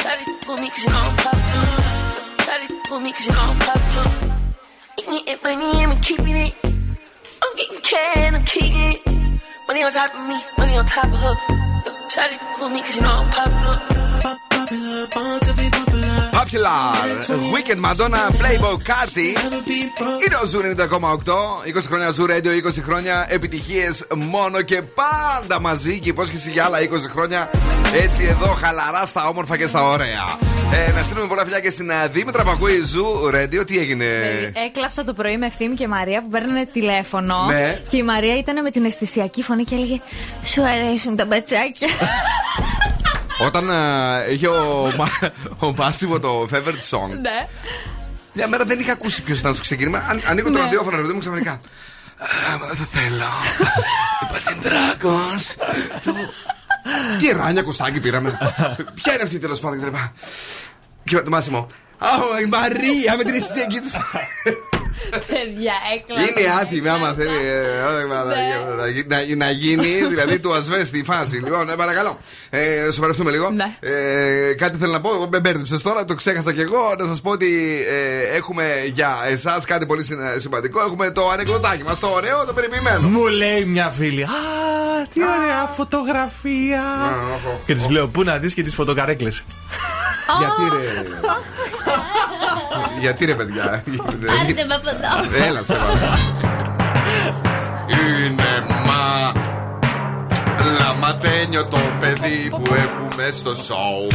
[SPEAKER 23] Shawty for me cause you know I'm popular. Shawty for me cause you know I'm popular. Eating it, money, I'm keeping it. I'm getting can, I'm keeping it. Money on top of me, money on top of her. Shawty for me cause you know I'm popular.
[SPEAKER 22] Popular, born to be popular.
[SPEAKER 1] Popular, Weekend Madonna, Playboy Carty. Είναι ο Ζου 90,8. 20 χρόνια Ζου Radio, 20 χρόνια επιτυχίε μόνο και πάντα μαζί. Και υπόσχεση για άλλα 20 χρόνια. Έτσι εδώ χαλαρά στα όμορφα και στα ωραία. Ε, να στείλουμε πολλά φιλιά και στην ε, Δήμητρα που ακούει Zoo Radio. Τι έγινε;
[SPEAKER 5] Έκλαψα το πρωί με Ευθύμη και Μαρία που παίρνανε τηλέφωνο.
[SPEAKER 1] Ναι.
[SPEAKER 5] Και η Μαρία ήταν με την αισθησιακή φωνή και έλεγε Σου αρέσουν τα μπατσάκια.
[SPEAKER 1] Όταν ε, είχε ο, Μα- ο Massimo το favorite song.
[SPEAKER 5] ναι.
[SPEAKER 1] Μια μέρα δεν είχα ακούσει ποιος ήταν στο ξεκίνημα. Αν, ανοίγω το
[SPEAKER 5] Ναι.
[SPEAKER 1] ραδιόφωνο, ρε παιδί μου ξαφνικά. Α, μα δεν θα θέλω. Imagine Dragons. Λέω, Τι ράνια κουστάκι πήραμε. Ποια είναι αυτή τέλος πάντων κτλ. Και το Μάσιμο. Αχ, η Μαρία με την αισθησιακή του.
[SPEAKER 5] Παιδιά, έκλαψα.
[SPEAKER 1] Είναι άτιμη άμα θέλει ε, όταν Παναγία, να γι- να- να γίνει, δηλαδή του ασβέστη η φάση. Λοιπόν, ε, παρακαλώ. Ε, σου ευχαριστούμε λίγο.
[SPEAKER 5] Ναι.
[SPEAKER 1] Ε, κάτι θέλω να πω, εγώ με μπέρδεψες τώρα, το ξέχασα κι εγώ. Να σας πω ότι ε, έχουμε για εσάς κάτι πολύ συνα- σημαντικό. Έχουμε το ανεκδοτάκι μας, το ωραίο, το περιποιημένο.
[SPEAKER 4] Μου λέει μια φίλη. Α, τι ωραία φωτογραφία. Και της λέω, Πού να δεις και τις φωτοκαρέκλες.
[SPEAKER 1] Γιατί ρε. Γιατί ρε, παιδιά;
[SPEAKER 5] Πάρτε με από εδώ.
[SPEAKER 1] Έλα σε παρακαλώ. Είναι μα Λαματένιο το παιδί που έχουμε στο σοου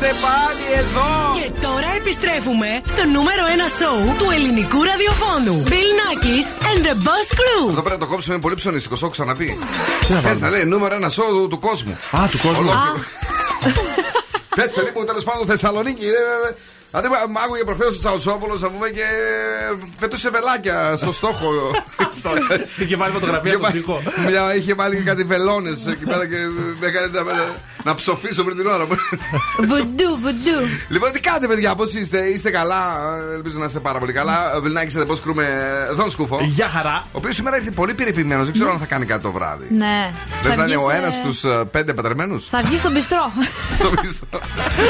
[SPEAKER 1] είμαστε πάλι εδώ
[SPEAKER 3] Και τώρα επιστρέφουμε στο νούμερο 1 σοου του ελληνικού ραδιοφώνου. Bill Nackis and the Boss Crew.
[SPEAKER 1] Εδώ πρέπει να το κόψουμε πολύ ψωνιστικό, το έχω ξαναπεί. Πες να λέει νούμερο ένα σοου του, του κόσμου.
[SPEAKER 4] Α, του κόσμου.
[SPEAKER 1] Πες, παιδί μου, τέλος πάντων Θεσσαλονίκη. Ε, ε, Δηλαδή, μ' άκουγε προχθές ο Τσαουτσόπουλο να πούμε και πετούσε βελάκια στο στόχο.
[SPEAKER 4] Είχε βάλει φωτογραφία στο τοίχο.
[SPEAKER 1] Μια, είχε βάλει κάτι βελόνες εκεί πέρα και με έκανε να, να, να ψοφήσω πριν την ώρα μου.
[SPEAKER 5] Βουντού, βουντού.
[SPEAKER 1] λοιπόν, τι κάνετε, παιδιά, πώς είστε, είστε καλά; Ελπίζω να είστε πάρα πολύ καλά. Βελνάκι, σε πώς κρούμε Δον Σκούφο.
[SPEAKER 4] Γεια χαρά.
[SPEAKER 1] Ο οποίος σήμερα ήρθε πολύ περιποιημένος, δεν ξέρω αν θα κάνει κάτι το βράδυ.
[SPEAKER 5] Ναι.
[SPEAKER 1] Δεν θα είναι
[SPEAKER 5] βγεις,
[SPEAKER 1] ο
[SPEAKER 5] ε,
[SPEAKER 1] ένα στου πέντε πετρεμένους;
[SPEAKER 5] Θα βγει στον πιστρό.
[SPEAKER 1] Στο πιστρό.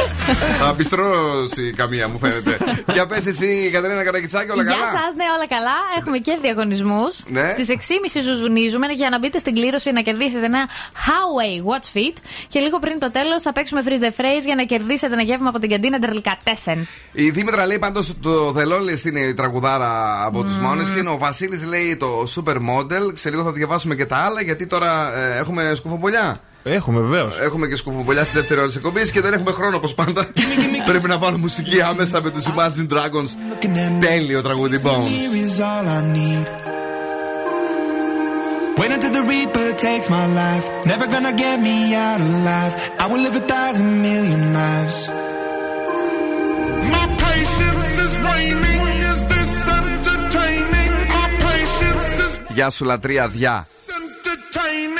[SPEAKER 1] Θα πιστρώσει καμιά καμία, μου φαίνεται. Για πες εσύ, Κατερίνα Καρακιτσάκη, όλα
[SPEAKER 5] Γεια
[SPEAKER 1] καλά;
[SPEAKER 5] σας, ναι, όλα καλά. Έχουμε και διαγωνισμούς.
[SPEAKER 1] Ναι.
[SPEAKER 5] Στις 6.30 ζουζουνίζουμε για να μπείτε στην κλήρωση να κερδίσετε ένα Huawei Watch Fit. Και λίγο πριν το τέλος θα παίξουμε freeze the phrase για να κερδίσετε ένα γεύμα από την καντίνα Τερλικατέσεν.
[SPEAKER 1] Η Δήμητρα λέει πάντως το Θελόλη είναι η τραγουδάρα από τους μόνες και ο Βασίλης λέει το Supermodel. Σε λίγο θα διαβάσουμε και τα άλλα γιατί τώρα ε, έχουμε σκουφομπολιά.
[SPEAKER 4] Έχουμε βεβαίω.
[SPEAKER 1] Έχουμε και σκουφομπολιά στη δεύτερη ώρα τη εκπομπή και δεν έχουμε χρόνο όπω πάντα. Πρέπει να βάλουμε μουσική άμεσα με του Imagine Dragons. Τέλειο τραγούδι Bones.
[SPEAKER 9] Here is all I need. Wait until the Reaper takes my life. Never gonna get me out alive. I will live a thousand million lives.
[SPEAKER 24] My patience is waning. Is this entertaining? My patience is
[SPEAKER 1] Γεια σου λατρεία διά.
[SPEAKER 24] entertaining.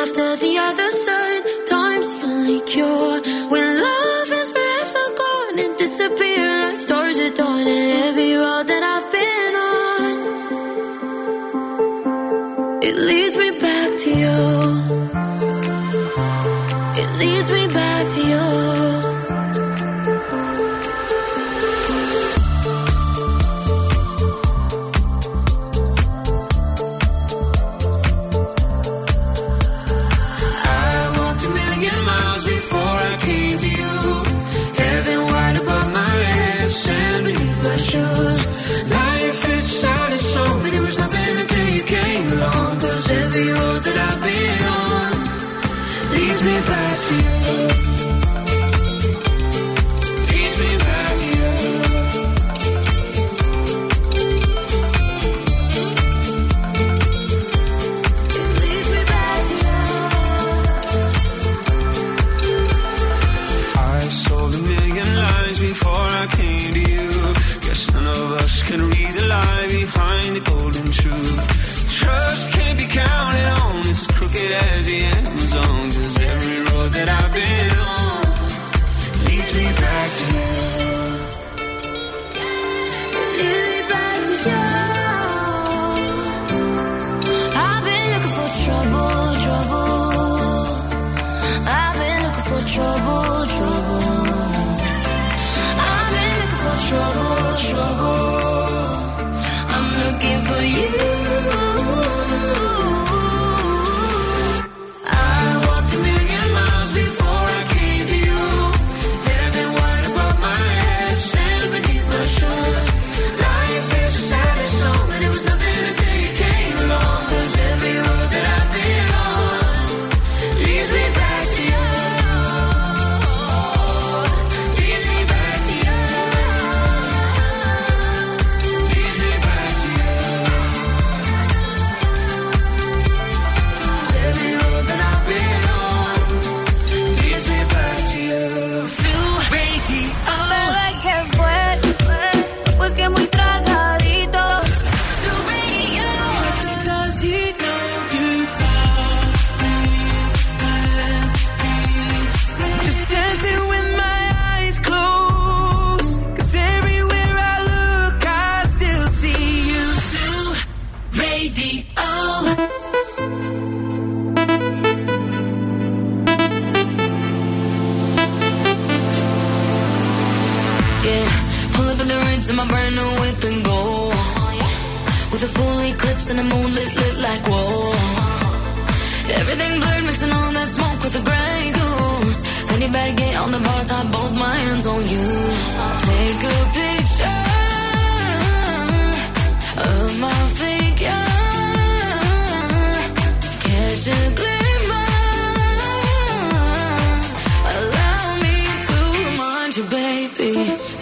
[SPEAKER 2] After the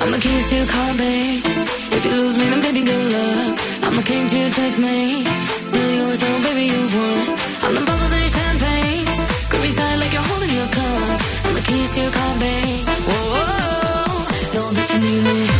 [SPEAKER 2] I'm the keys to your car, babe. If you lose me, then baby, good luck. I'm the king to your checkmate. Still yours, though, baby, you've won. I'm the bubbles in your champagne. Grip me tight like you're holding your cup. I'm the keys to your car, babe. Whoa, whoa, know that you need me.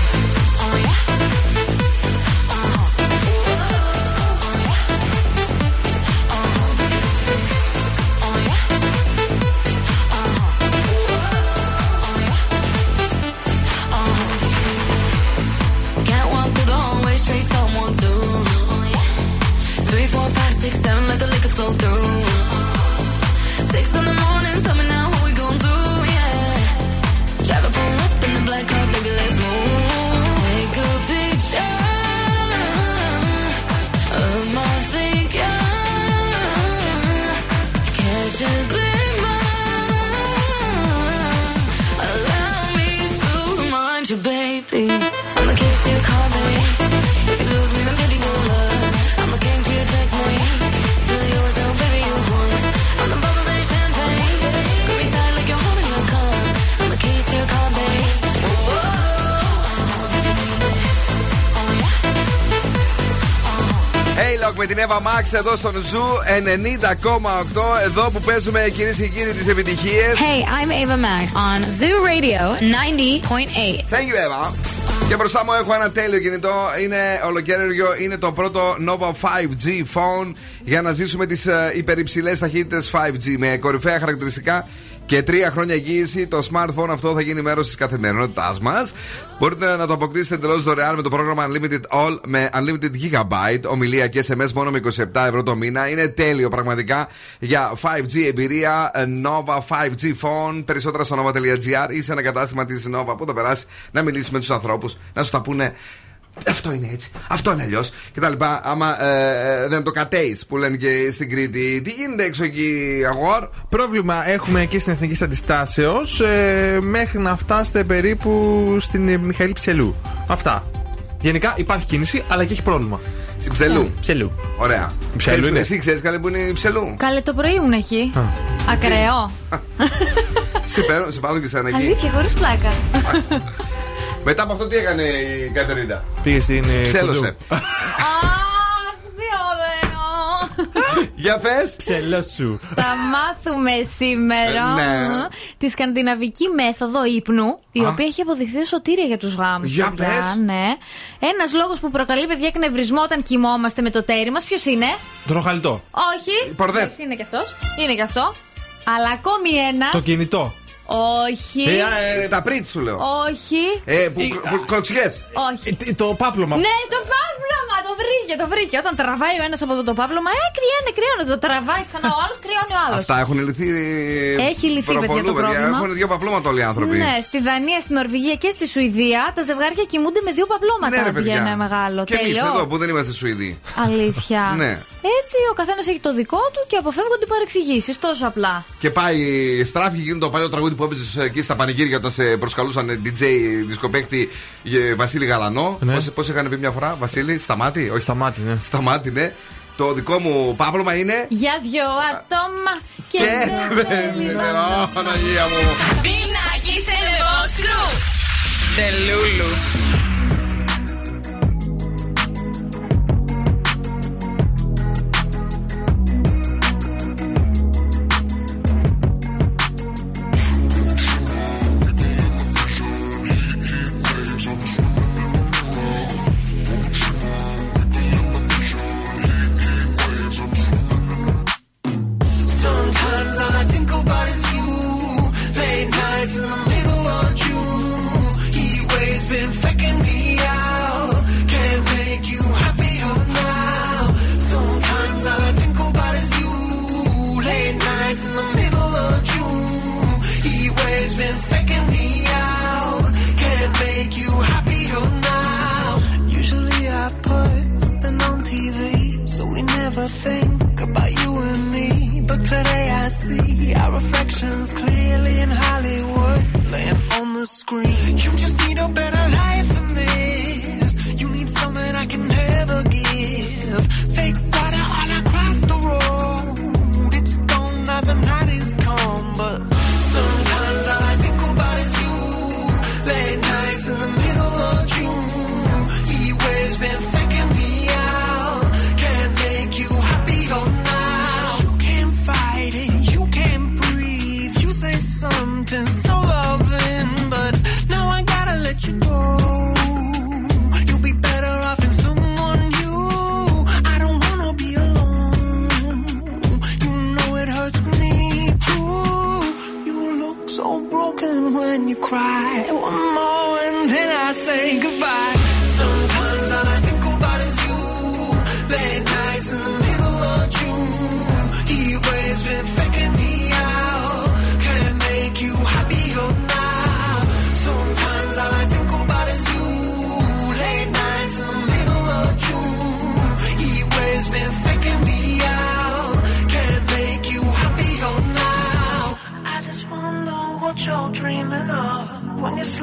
[SPEAKER 1] Max εδώ στον Zoo 90,8. Εδώ που παίζουμε κυρίες και κύριοι τις επιτυχίες.
[SPEAKER 25] Hey, I'm Ava Max on Zoo Radio 90.8.
[SPEAKER 1] Thank you, Ava. Και μπροστά μου έχω ένα τέλειο κινητό. Είναι ολοκαίνουριο. Είναι το πρώτο Nova 5G phone για να ζήσουμε τις υπερυψηλές ταχύτητες 5G με κορυφαία χαρακτηριστικά και τρία χρόνια εγγύηση. Το smartphone αυτό θα γίνει μέρος της καθημερινότητάς μας. Μπορείτε να το αποκτήσετε εντελώς δωρεάν με το πρόγραμμα Unlimited All με Unlimited Gigabyte, ομιλία και SMS μόνο με 27 ευρώ το μήνα. Είναι τέλειο πραγματικά για 5G εμπειρία. Nova 5G phone. Περισσότερα στο nova.gr ή σε ένα κατάστημα της Nova που θα περάσει να μιλήσει με τους ανθρώπους, να σου τα πούνε αυτό είναι έτσι, αυτό είναι αλλιώς κτλ. Άμα ε, ε, δεν το κατέεις που λένε και στην Κρήτη, τι γίνεται έξω εκεί, αγόρ;
[SPEAKER 4] Πρόβλημα έχουμε και στην Εθνική Αντιστάσεω ε, μέχρι να φτάσετε περίπου στην ε, Μιχαήλ Ψελού. Αυτά. Γενικά υπάρχει κίνηση, αλλά και έχει πρόβλημα.
[SPEAKER 1] Στην Ψελού.
[SPEAKER 4] Ψελού.
[SPEAKER 1] Ωραία.
[SPEAKER 4] Ψελού
[SPEAKER 1] Ξέρεις-
[SPEAKER 4] είναι.
[SPEAKER 1] Εσύ ξέρεις καλή που είναι η Ψελού;
[SPEAKER 5] Καλέ το πρωί ήμουν εκεί. Ακραίο.
[SPEAKER 1] σε, παίρνω, σε πάω και σαν εκεί.
[SPEAKER 5] Αλήθεια, χωρίς πλάκα.
[SPEAKER 1] Μετά από αυτό τι έκανε η Κατερίνα;
[SPEAKER 4] Πήγε στην. ε,
[SPEAKER 1] Ψέλωσε.
[SPEAKER 4] Κοντού.
[SPEAKER 5] Τι ωραίο.
[SPEAKER 1] Για πες.
[SPEAKER 4] Ψελό σου.
[SPEAKER 5] Θα μάθουμε σήμερα
[SPEAKER 1] Ναι.
[SPEAKER 5] τη σκανδιναβική μέθοδο ύπνου, η
[SPEAKER 1] Α.
[SPEAKER 5] οποία έχει αποδειχθεί σωτήρια για τους γάμους.
[SPEAKER 1] Για πες.
[SPEAKER 5] Ναι. Ένας λόγος που προκαλεί παιδιά εκνευρισμό όταν κοιμόμαστε με το τέρι μας, ποιος είναι;
[SPEAKER 4] Τροχαλιτό.
[SPEAKER 5] Όχι.
[SPEAKER 1] Πορδές.
[SPEAKER 5] Yes, Είναι κι αυτός. Είναι κι αυτό. Αλλά ακόμη ένας.
[SPEAKER 4] Το κινητό.
[SPEAKER 5] Όχι.
[SPEAKER 4] Ε, ε,
[SPEAKER 1] Τα πρίτ σου λέω.
[SPEAKER 5] Όχι.
[SPEAKER 1] Ε, που, που κλωτσιές.
[SPEAKER 5] Όχι.
[SPEAKER 4] ε, Το πάπλωμα.
[SPEAKER 5] Ναι, το πάπλωμα! Το βρήκε, το βρήκε. Όταν τραβάει ο ένας από εδώ το πάπλωμα, ε, κρυώνει, κρυώνει. Το τραβάει ξανά ο άλλος, κρυώνει ο άλλος.
[SPEAKER 1] Αυτά έχουν λυθεί.
[SPEAKER 5] Έχει λυθεί, παιδιά,
[SPEAKER 1] προπολού,
[SPEAKER 5] το πρόβλημα.
[SPEAKER 1] Έχουν δύο παπλώματα όλοι οι άνθρωποι.
[SPEAKER 5] Ναι, στη Δανία, στην Νορβηγία και στη Σουηδία τα ζευγάρια κοιμούνται με δύο παπλώματα.
[SPEAKER 1] Ναι, ρε παιδιά.
[SPEAKER 5] Βγαίνει μεγάλο.
[SPEAKER 1] Και εμείς
[SPEAKER 5] Τέλειο.
[SPEAKER 1] εδώ που δεν είμαστε Σουηδοί.
[SPEAKER 5] Αλήθεια.
[SPEAKER 1] Ναι.
[SPEAKER 5] Έτσι ο καθένας έχει το δικό του και αποφεύγονται οι παρεξηγήσεις. Τόσο απλά.
[SPEAKER 1] Και πάει στράφη γίνεται το παλιό τραγούδι που έπαιζες εκεί στα πανηγύρια όταν σε προσκαλούσαν DJ δισκοπέκτη ε, Βασίλη Γαλανό.
[SPEAKER 4] Ναι.
[SPEAKER 1] Πώς είχαν πει μια φορά, Βασίλη, σταμάτη. Όχι,
[SPEAKER 4] σταμάτη, ναι.
[SPEAKER 1] Σταμάτη, ναι. Το δικό μου πάπλωμα είναι.
[SPEAKER 5] Για δυο άτομα και,
[SPEAKER 1] Και
[SPEAKER 5] δεν θέλει να-
[SPEAKER 1] Ω, Παναγία μου.
[SPEAKER 6] Πινάκι σε Λεβόσκρου.
[SPEAKER 26] Τελούλου.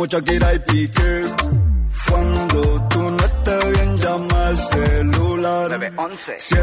[SPEAKER 27] Como Shakira y Piqué. Cuando tú no estés bien llama al celular. Si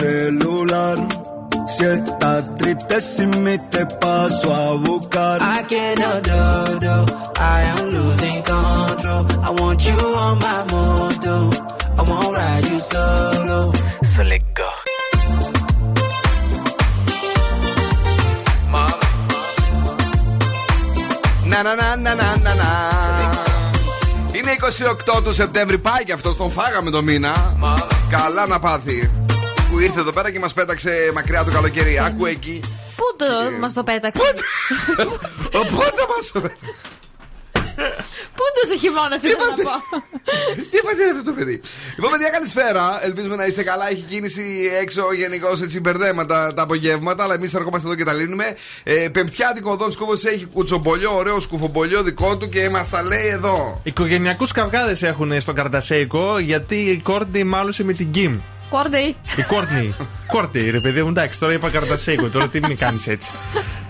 [SPEAKER 27] celular. Si estás triste sin mí te paso a buscar.
[SPEAKER 23] I cannot do, do. I am losing control. I want you on my moto. I won't ride you solo.
[SPEAKER 19] So let go.
[SPEAKER 1] Να, να, να, να, να, να, να. Είναι 28 του Σεπτέμβρη, πάει και αυτό, τον φάγαμε το μήνα. Καλά να πάθει. Που ήρθε εδώ πέρα και μας πέταξε μακριά το καλοκαίρι. Άκου εκεί.
[SPEAKER 5] Πού το μας το πέταξε;
[SPEAKER 1] Οπότε μας το πέταξε;
[SPEAKER 5] Πού το ο χειμώνα, ήθελα να πω;
[SPEAKER 1] Τι έπαθε αυτό το παιδί; Λοιπόν, παιδιά, καλησπέρα. Ελπίζουμε να είστε καλά. Έχει κίνηση έξω γενικώ έτσι μπερδέματα τα απογεύματα. Αλλά εμείς ερχόμαστε εδώ και τα λύνουμε. Ε, πεμπτιάτικο οδόν σκούφο έχει κουτσομπολιό, ωραίο σκουφομπολιό δικό του και μας τα λέει εδώ.
[SPEAKER 4] Οικογενειακούς καυγάδες έχουν στον Καρτασέικο γιατί η Κόρντι μάλωσε με την Κιμ.
[SPEAKER 5] Κόρντι.
[SPEAKER 4] Η Κόρντι. Κόρντι, ρε παιδί μου, εντάξει, τώρα είπα Καρτασέικο, τώρα τι μην κάνεις έτσι.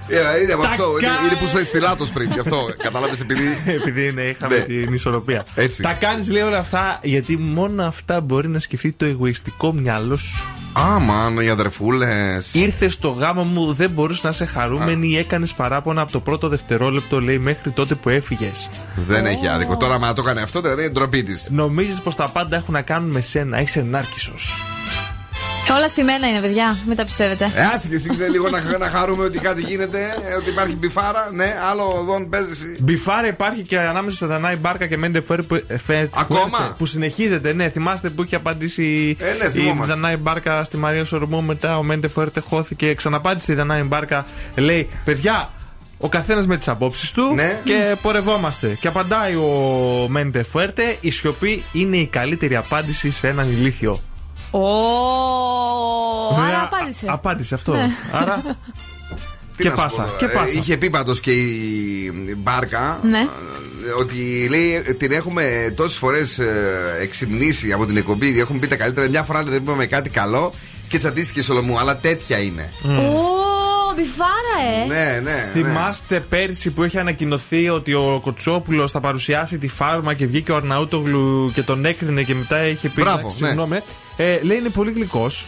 [SPEAKER 1] Ε, είναι από
[SPEAKER 4] Τα
[SPEAKER 1] αυτό. Είναι,
[SPEAKER 4] κάνει.
[SPEAKER 1] είναι που σου έχει λάθος πριν. Γι' αυτό κατάλαβες επειδή.
[SPEAKER 4] Επειδή ναι, είχαμε
[SPEAKER 1] Ναι.
[SPEAKER 4] την ισορροπία.
[SPEAKER 1] Έτσι.
[SPEAKER 4] Τα κάνεις λέει όλα αυτά γιατί μόνο αυτά μπορεί να σκεφτεί το εγωιστικό μυαλό σου.
[SPEAKER 1] Άμαν, οι αδερφούλες.
[SPEAKER 4] Ήρθες στο γάμο μου, δεν μπορούσε να είσαι χαρούμενη ή έκανες παράπονα από το πρώτο δευτερόλεπτο, λέει, μέχρι τότε που έφυγες.
[SPEAKER 1] Δεν έχει άδικο. Τώρα, μα το έκανε αυτό, δηλαδή είναι ντροπή της.
[SPEAKER 4] Νομίζεις πως τα πάντα έχουν να κάνουν με σένα, είσαι ενάρκησο.
[SPEAKER 5] Όλα στη μένα είναι, παιδιά. Μην τα πιστεύετε.
[SPEAKER 1] Ε, άσε και εσύ και λίγο να, να χαρούμε ότι κάτι γίνεται, ε, ότι υπάρχει μπιφάρα. Ναι, άλλο εδώ παίζει εσύ.
[SPEAKER 4] Μπιφάρα υπάρχει και ανάμεσα σε Δανάη Μπάρκα και Μέντε Φουέρτε που, ε, Φε-
[SPEAKER 1] Ακόμα;
[SPEAKER 4] Φουέρτε, που συνεχίζεται. Ναι, θυμάστε που είχε απαντήσει
[SPEAKER 1] Ε, ναι,
[SPEAKER 4] η
[SPEAKER 1] θυμόμαστε.
[SPEAKER 4] Δανάη Μπάρκα στη Μαρία Σορμό. Μετά ο Μέντε Φουέρτε χώθηκε. Ξαναπάντησε η Δανάη Μπάρκα. Λέει, παιδιά, ο καθένας με τις απόψεις του
[SPEAKER 1] Ναι.
[SPEAKER 4] και πορευόμαστε. Και απαντάει ο Μέντε Φουέρτε, η σιωπή είναι η καλύτερη απάντηση σε έναν ηλίθιο.
[SPEAKER 5] Ω,
[SPEAKER 4] Βέβαια,
[SPEAKER 5] Άρα απάντησε.
[SPEAKER 4] α- απάντησε αυτό.
[SPEAKER 5] Ναι.
[SPEAKER 4] Άρα.
[SPEAKER 1] Τι
[SPEAKER 4] και
[SPEAKER 1] να σου
[SPEAKER 4] πάσα.
[SPEAKER 1] πω,
[SPEAKER 4] Και
[SPEAKER 1] ε,
[SPEAKER 4] πάσα.
[SPEAKER 1] Είχε πει πάντως και η Μπάρκα
[SPEAKER 5] Ναι.
[SPEAKER 1] ε, ότι λέει την έχουμε τόσες φορές εξυμνήσει από την εκπομπή. Έχουμε πει τα καλύτερα. Μια φορά δεν είπαμε κάτι καλό και τσατίστηκε Σολομού. Αλλά τέτοια είναι.
[SPEAKER 5] Ω, μπιφάρα, ε.
[SPEAKER 1] Ναι, ναι.
[SPEAKER 4] Θυμάστε πέρσι που είχε ανακοινωθεί ότι ο Κοτσόπουλος θα παρουσιάσει τη φάρμα και βγήκε ο Αρναούτογλου και τον έκρινε και μετά είχε πει.
[SPEAKER 1] Μπράβο,
[SPEAKER 4] «Εντάξει,
[SPEAKER 1] ναι.
[SPEAKER 4] Συγγνώμη. Ε, λέει είναι πολύ γλυκός.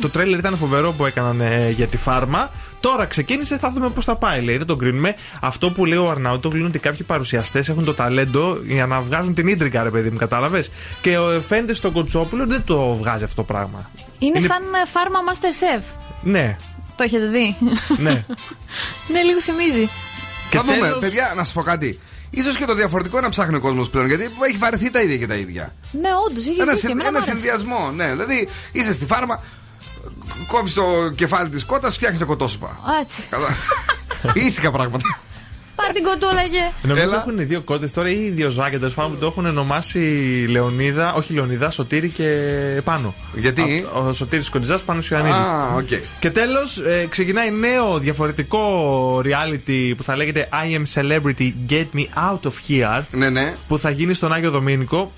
[SPEAKER 4] Το τρέλερ ήταν φοβερό που έκαναν ε, για τη φάρμα. Τώρα ξεκίνησε, θα δούμε πώς θα πάει. Λέει, δεν τον κρίνουμε. Αυτό που λέει ο Αρναούτογλου είναι ότι κάποιοι παρουσιαστές έχουν το ταλέντο για να βγάζουν την ίντρικα, ρε παιδί μου, κατάλαβες. Και ο φαίνεται στον Κοτσόπουλο δεν το βγάζει αυτό το πράγμα.
[SPEAKER 5] Είναι,
[SPEAKER 4] Είναι-
[SPEAKER 5] σαν ε, φάρμα Masterchef.
[SPEAKER 4] Ναι,
[SPEAKER 5] Το έχετε δει;
[SPEAKER 4] ναι.
[SPEAKER 5] ναι, λίγο θυμίζει.
[SPEAKER 4] Και
[SPEAKER 1] θα δούμε,
[SPEAKER 4] τέλος-
[SPEAKER 1] παιδιά, να σας πω κάτι. Ίσως και το διαφορετικό είναι να ψάχνει ο κόσμος πλέον. Γιατί έχει βαρεθεί τα ίδια και τα ίδια.
[SPEAKER 5] Ναι, όντως, είχε
[SPEAKER 1] Ένα,
[SPEAKER 5] δίκιο.
[SPEAKER 1] συν-
[SPEAKER 5] Εμένα μ'
[SPEAKER 1] ένα
[SPEAKER 5] άρεσε.
[SPEAKER 1] συνδυασμό. Ναι, δηλαδή είσαι στη φάρμα. κόβεις το κεφάλι της κότας, φτιάχνεις το κοτόσουπα.
[SPEAKER 5] Έτσι.
[SPEAKER 1] Καλά. Ήσυχα πράγματα.
[SPEAKER 5] Πάρ την κοτούλαγε.
[SPEAKER 4] Νομίζω έχουν δύο κότες τώρα ή δύο ζωάκια τέλος πάντων που το έχουν ονομάσει Λεωνίδα, όχι Λεωνίδα, Σωτήρη και Πάνο.
[SPEAKER 1] Γιατί;
[SPEAKER 4] Α, Ο Σωτήρης Κοντιζάς, Πάνος Ιωαννίδης.
[SPEAKER 1] Α, οκ.
[SPEAKER 4] Και τέλος, ξεκινάει νέο διαφορετικό reality που θα λέγεται I am celebrity, get me out of here.
[SPEAKER 1] Ναι, ναι.
[SPEAKER 4] Που θα γίνει στον Άγιο Δομήνικο.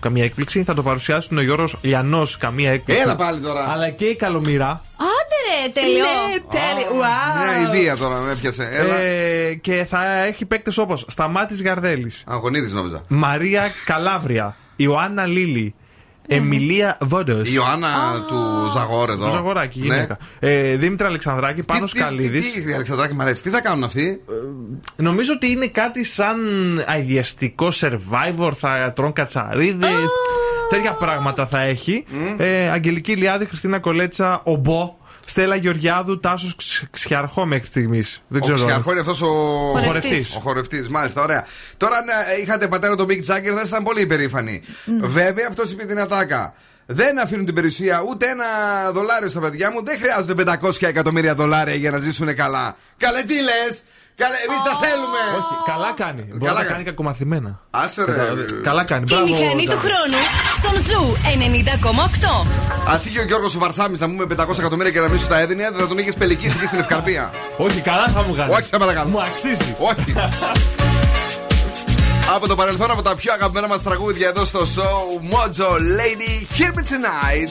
[SPEAKER 4] Καμία έκπληξη. Θα το παρουσιάσουν ο Γιώργος Λιανός. Καμία έκπληξη.
[SPEAKER 1] Έλα πάλι τώρα.
[SPEAKER 4] Αλλά και η Καλομήρα.
[SPEAKER 5] Άντε ρε, τέλειο.
[SPEAKER 4] Ναι, τέλειο. Wow.
[SPEAKER 1] Μια ιδέα τώρα με έπιασε. Έλα.
[SPEAKER 4] Ε, και θα έχει παίκτες όπως Σταμάτης Γαρδέλης.
[SPEAKER 1] Αγωνίδης νόμιζα.
[SPEAKER 4] Μαρία Καλάβρια. Ιωάννα Λίλη. Εμιλία Βόντο.
[SPEAKER 1] Η Ιωάννα του Ζαγόρ εδώ.
[SPEAKER 4] Του Ζαγοράκη,
[SPEAKER 1] Ναι.
[SPEAKER 4] γυναίκα. Ε, Δήμητρα Αλεξανδράκη, Πάνος
[SPEAKER 1] Τι,
[SPEAKER 4] Καλίδης.
[SPEAKER 1] τι, τι, Αλεξανδράκη, μ' αρέσει. Τι θα κάνουν αυτοί;
[SPEAKER 4] Νομίζω ότι είναι κάτι σαν αειδιαστικό survivor, θα τρώνε κατσαρίδες. Τέτοια πράγματα θα έχει. Ε, Αγγελική Λιάδη, Χριστίνα Κολέτσα, Ομπό. Στέλλα Γεωργιάδου, Τάσος Ξιαρχό μέχρι στιγμής. Δεν
[SPEAKER 1] Ο
[SPEAKER 4] ξέρω.
[SPEAKER 1] Ξιαρχό είναι αυτός ο
[SPEAKER 4] Χορευτής.
[SPEAKER 1] Ο χορευτής, μάλιστα, ωραία. Τώρα, αν ε, είχατε πατέρα τον Mick Jagger, θα ήσασταν πολύ υπερήφανοι. Βέβαια, αυτός είπε την ατάκα. Δεν αφήνουν την περιουσία ούτε ένα δολάριο στα παιδιά μου. Δεν χρειάζονται 500 εκατομμύρια δολάρια για να ζήσουν καλά. Καλέ, τι λες! Καλέ, εμείς τα θέλουμε!
[SPEAKER 4] Όχι, καλά κάνει. Μπορεί να τα
[SPEAKER 1] κάνει.
[SPEAKER 4] κάνει κακομαθημένα.
[SPEAKER 1] Άσε ρε.
[SPEAKER 4] Καλά κάνει.
[SPEAKER 3] Η
[SPEAKER 4] Μπράβο,
[SPEAKER 3] μηχανή του
[SPEAKER 4] Ντάνι.
[SPEAKER 3] χρόνου στον Ζου 90,8.
[SPEAKER 1] Α είχε ο Γιώργος ο Βαρσάμι να μου με 500 εκατομμύρια και να μην σου τα έδινε, δεν θα τον είχες πελικήσει και στην Ευκαρπία.
[SPEAKER 4] Όχι, καλά θα μου κάνεις.
[SPEAKER 1] Όχι, σε παρακαλώ.
[SPEAKER 4] Μου αξίζει.
[SPEAKER 1] Όχι. από το παρελθόν, από τα πιο αγαπημένα μας τραγούδια εδώ στο show Mojo Lady, Hear Me Tonight.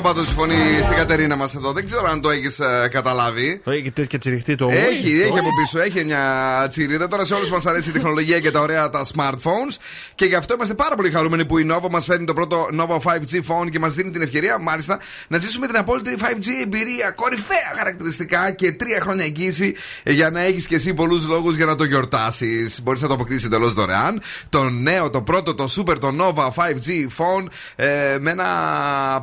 [SPEAKER 2] Makes my
[SPEAKER 1] Μοιάζει λίγο πάντως η φωνή στην Κατερίνα μας εδώ. Δεν ξέρω αν το έχεις καταλάβει.
[SPEAKER 4] Έχει και τσιριχτεί το
[SPEAKER 1] Έχει, έχει από πίσω, έχει μια τσιρίδα. Τώρα σε όλους μας αρέσει η τεχνολογία και τα ωραία τα smartphones. Και γι' αυτό είμαστε πάρα πολύ χαρούμενοι που η Nova μας φέρνει το πρώτο Nova 5G phone και μας δίνει την ευκαιρία, μάλιστα, να ζήσουμε την απόλυτη 5G εμπειρία. Κορυφαία χαρακτηριστικά και τρία χρόνια εγγύηση για να έχεις και εσύ πολλούς λόγους για να το γιορτάσεις. Μπορείς να το αποκτήσεις εντελώς δωρεάν. Το νέο, το πρώτο, το super, το Nova 5G phone ε, με ένα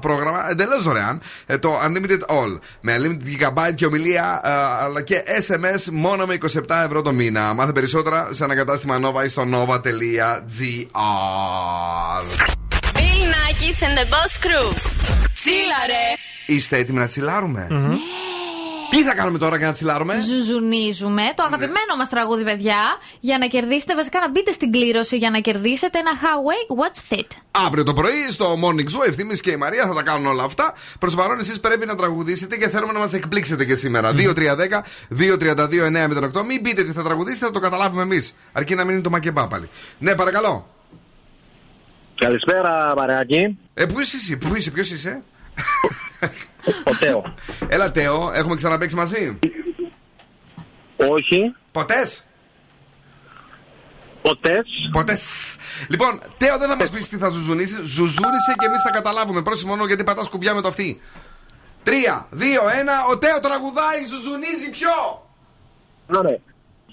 [SPEAKER 1] πρόγραμμα εντελώς δωρεάν. Ε, το Unlimited All. Με Unlimited Gigabyte και ομιλία ε, αλλά και SMS μόνο με 27 ευρώ το μήνα. Μάθε περισσότερα σε ένα κατάστημα Nova ή στο nova.gr.
[SPEAKER 6] Bill Nackis and the Boss Crew. Τσίλα ρε.
[SPEAKER 1] Είστε έτοιμοι να τσιλάρουμε; Τι θα κάνουμε τώρα για να τσιλάρουμε;
[SPEAKER 5] Ζουζουνίζουμε το αγαπημένο μας τραγούδι, παιδιά, για να κερδίσετε. Βασικά να μπείτε στην κλήρωση για να κερδίσετε ένα Huawei Watch Fit.
[SPEAKER 1] Αύριο το πρωί στο Morning Zoo, ευθύνη και η Μαρία θα τα κάνουν όλα αυτά. Προς παρόν, εσείς πρέπει να τραγουδήσετε και θέλουμε να μας εκπλήξετε και σήμερα. 2-3-10-2-32-908. Μην πείτε τι θα τραγουδήσετε, θα το καταλάβουμε εμείς. Αρκεί να μην είναι το μακεμπά πάλι. Ναι, παρακαλώ.
[SPEAKER 21] Καλησπέρα, Μαρεάκη.
[SPEAKER 1] Ε, πού είσαι εσύ, πού είσαι, ποιος είσαι;
[SPEAKER 21] Ο Τέο.
[SPEAKER 1] Έλα, Τέο, έχουμε ξαναπέξει μαζί;
[SPEAKER 21] Όχι.
[SPEAKER 1] Ποτές;
[SPEAKER 21] Ποτές.
[SPEAKER 1] Ποτές. Λοιπόν, Τέο, δεν θα μας πεις τι θα ζουζουνίσεις. Ζουζούνισε και εμείς θα καταλάβουμε. Πρόσεχε μόνο γιατί πατάς κουμπιά με το αυτή. Τρία, δύο, ένα. Ο Τέο τραγουδάει, ζουζουνίζει ποιο.
[SPEAKER 21] Ωραία.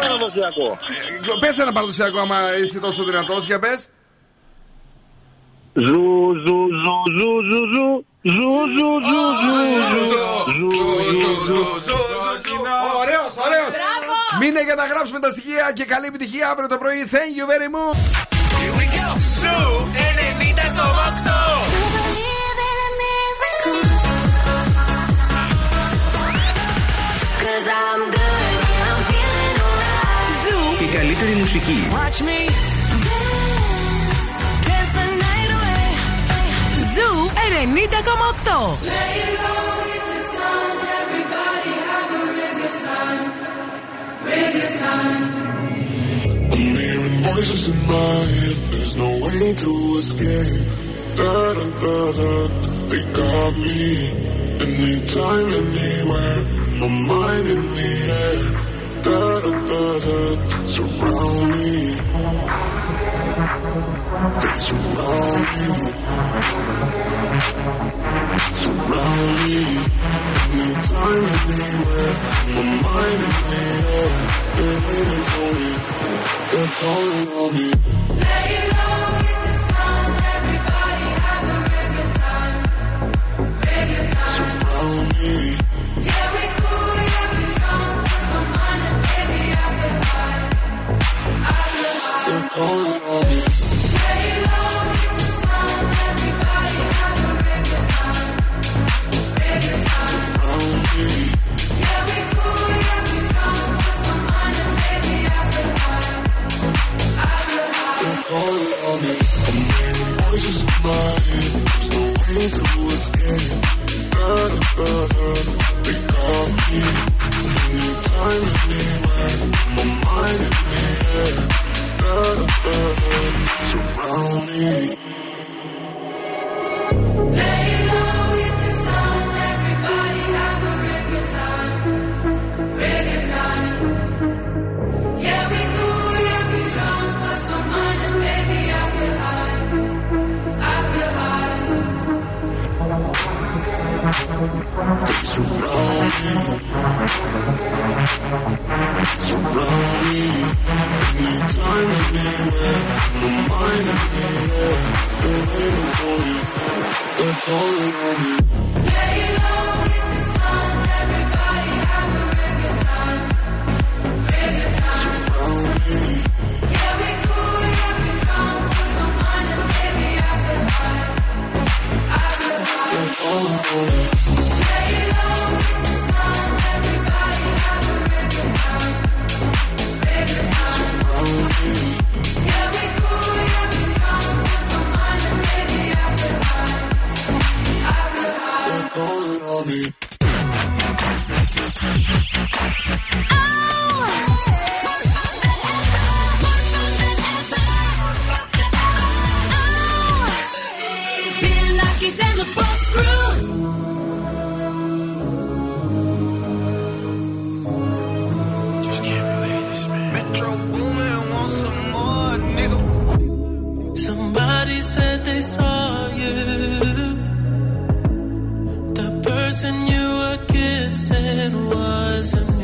[SPEAKER 5] παραδοσιακό.
[SPEAKER 1] Πες ένα παραδοσιακό, άμα είσαι τόσο δυνατός, για πες.
[SPEAKER 21] Ζου ζου ζου ζου ζου ζου ζου ζου ζου ζου ζου
[SPEAKER 1] Ωραίο, ωραίο. Μείνε για να γράψουμε τα στοιχεία και καλή επιτυχία αύριο το πρωί. Thank you very much.
[SPEAKER 19] Here we go. Zoo 90,8.
[SPEAKER 2] Cause I'm good,
[SPEAKER 17] καλύτερη μουσική.
[SPEAKER 2] Watch me dance, dance the night away.
[SPEAKER 3] Ζου 90,8.
[SPEAKER 2] Lay low, hit the sun, everybody have a real good time, real good time.
[SPEAKER 24] I'm hearing voices in my head. There's no way to escape. Da da da da. They got me. Anytime, anywhere. My mind in the air. better, surround me. They surround me.
[SPEAKER 28] Surround me. Anytime, anywhere. There. They're waiting for me. They're calling on me.
[SPEAKER 29] Lay low. you.
[SPEAKER 28] They're calling on me.
[SPEAKER 23] Layla. kissing, you were kissing, wasn't me.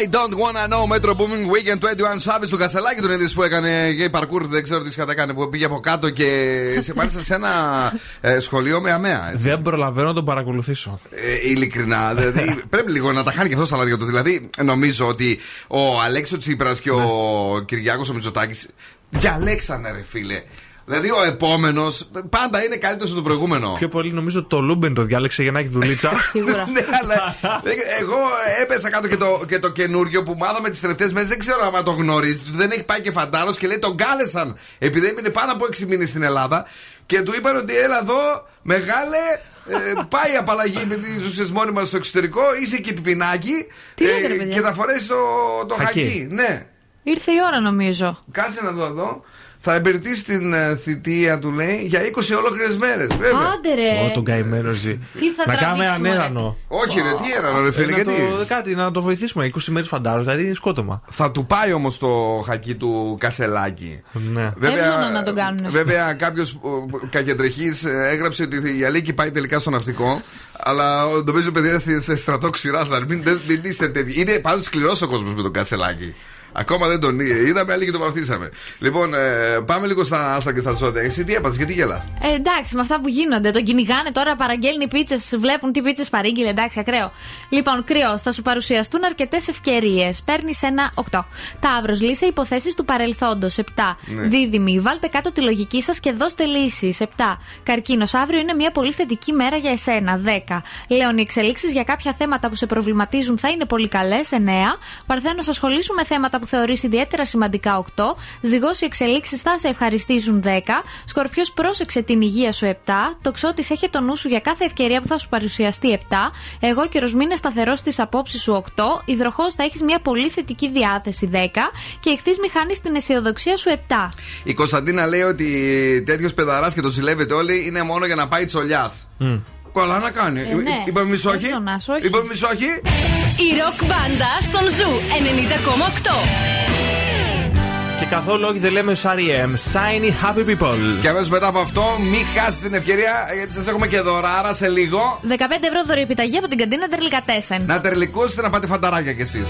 [SPEAKER 1] I don't wanna know Metro Booming Weekend 21 Savage του Κασελάκη τον είδες που έκανε gay parkour. Δεν ξέρω τι κατά κάνει. Που πήγε από κάτω και σε μάλιστα σε ένα ε, σχολείο με αμαία. έτσι.
[SPEAKER 4] Δεν προλαβαίνω να τον παρακολουθήσω.
[SPEAKER 1] Ε, ειλικρινά. Δηλαδή, πρέπει λίγο να τα χάνει και αυτός στα λάδια του. Δηλαδή, νομίζω ότι ο Αλέξο Τσίπρας και ο Κυριάκος ο Μητσοτάκης διαλέξανε, ρε φίλε. Δηλαδή, ο επόμενος πάντα είναι καλύτερος από τον προηγούμενο.
[SPEAKER 4] Πιο πολύ νομίζω το Λούμπεν το διάλεξε για να έχει δουλίτσα.
[SPEAKER 5] Σίγουρα.
[SPEAKER 1] ναι, αλλά εγώ έπεσα κάτω και το, και το καινούριο που μάθαμε τις τελευταίες μέρες. Δεν ξέρω αν το γνωρίζει. Του δεν έχει πάει και φαντάρος και λέει τον κάλεσαν. Επειδή έμεινε πάνω από 6 μήνες στην Ελλάδα. Και του είπαν ότι έλα εδώ, μεγάλε, ε, πάει η απαλλαγή με τις ουσίες μόνιμα στο εξωτερικό, είσαι και πιπινάκι.
[SPEAKER 5] Τι λέτε, ρε παιδιά;
[SPEAKER 1] και θα φορέσεις το, το
[SPEAKER 4] Χακί.
[SPEAKER 1] χακί. Ναι.
[SPEAKER 5] Ήρθε η ώρα νομίζω.
[SPEAKER 1] Κάτσε να δω εδώ. Θα εμπερτήσει την ε, θητεία του, λέει, για 20 ολόκληρες μέρες. Βέβαια.
[SPEAKER 5] Άντε ρε.
[SPEAKER 4] Ω, τον καημένο ζει.
[SPEAKER 5] Τι θα
[SPEAKER 4] Να κάνουμε έναν
[SPEAKER 5] τραβήξουμε, ρε.
[SPEAKER 4] έρανο.
[SPEAKER 1] Όχι, ρε, τι έρανο, ρε φίλε,
[SPEAKER 4] Ε, να
[SPEAKER 1] γιατί.
[SPEAKER 4] το- Κάτι, να το βοηθήσουμε. 20 μέρες φαντάρο, δηλαδή είναι σκότωμα.
[SPEAKER 1] Θα του πάει όμως το χακί του Κασελάκη.
[SPEAKER 4] Ναι.
[SPEAKER 5] Εύζωνα να τον κάνουν.
[SPEAKER 1] Βέβαια, κάποιος κακεντρεχής έγραψε ότι η Αλίκη πάει τελικά στο ναυτικό. Αλλά ο- νομίζω παιδί είναι σε- σε στρατό ξηρά. Μην, δεν- μην είστε τέτοιοι. Είναι πάντως σκληρός ο κόσμος με τον Κασελάκη. Ακόμα δεν τον είδε. Είδαμε άλλοι και τον βαφτίσαμε. Λοιπόν, ε, πάμε λίγο στα άστα και στα ζώδια. Εσύ τι έπαθες, γιατί γελάς;
[SPEAKER 5] Ε, εντάξει, με αυτά που γίνονται. Τον κυνηγάνε τώρα, παραγγέλνει πίτσες, βλέπουν τι πίτσες παρήγγειλε. Εντάξει, ακραίο. Λοιπόν, κρυός, θα σου παρουσιαστούν αρκετές ευκαιρίες. Παίρνεις ένα 8. Ταύρος, λύσε υποθέσεις του παρελθόντος. 7.
[SPEAKER 2] Ναι.
[SPEAKER 5] Δίδυμη, βάλτε κάτω τη λογική σας και δώστε λύσεις. 7. Καρκίνος, αύριο είναι μια πολύ θετική μέρα για εσένα. 10. Λέων, οι εξελίξεις για κάποια θέματα που σε προβληματίζουν θα είναι πολύ καλές. 9. Παρθένος, ασχολήσου με θέματα που θεωρείς ιδιαίτερα σημαντικά. 8. Ζυγός, οι εξελίξεις θα σε ευχαριστήσουν. 10. Σκορπιός, πρόσεξε την υγεία σου. 7. Τοξότη, έχει το νου σου για κάθε ευκαιρία που θα σου παρουσιαστεί. 7. Εγώ καιρο, μείνε σταθερός στις απόψεις σου. 8. Υδροχό, θα έχεις μια πολύ θετική διάθεση. 10. Και εχθεί μη χάνει την αισιοδοξία σου. 7.
[SPEAKER 1] Η Κωνσταντίνα λέει ότι τέτοιος παιδαράς και το ζηλεύετε όλοι είναι μόνο για να πάει τσολιάς. Καλά να κάνει.
[SPEAKER 5] Ε, ναι.
[SPEAKER 1] Είπαμε μισό όχι.
[SPEAKER 5] Εύζωνας, όχι.
[SPEAKER 1] Είπαμε μισό όχι.
[SPEAKER 3] Η ροκ μπάντα στον Zoo 90,8.
[SPEAKER 4] Και καθόλου όχι δεν λέμε R.E.M. Shiny Happy People.
[SPEAKER 1] Και αμέσως μετά από αυτό, μην χάσετε την ευκαιρία γιατί σας έχουμε και δωράρα σε λίγο.
[SPEAKER 5] 15 ευρώ δωρεοπιταγή από την καντίνα Τερλικατέσεν.
[SPEAKER 1] Να τερλικώσετε να πάτε φανταράκια κι εσείς.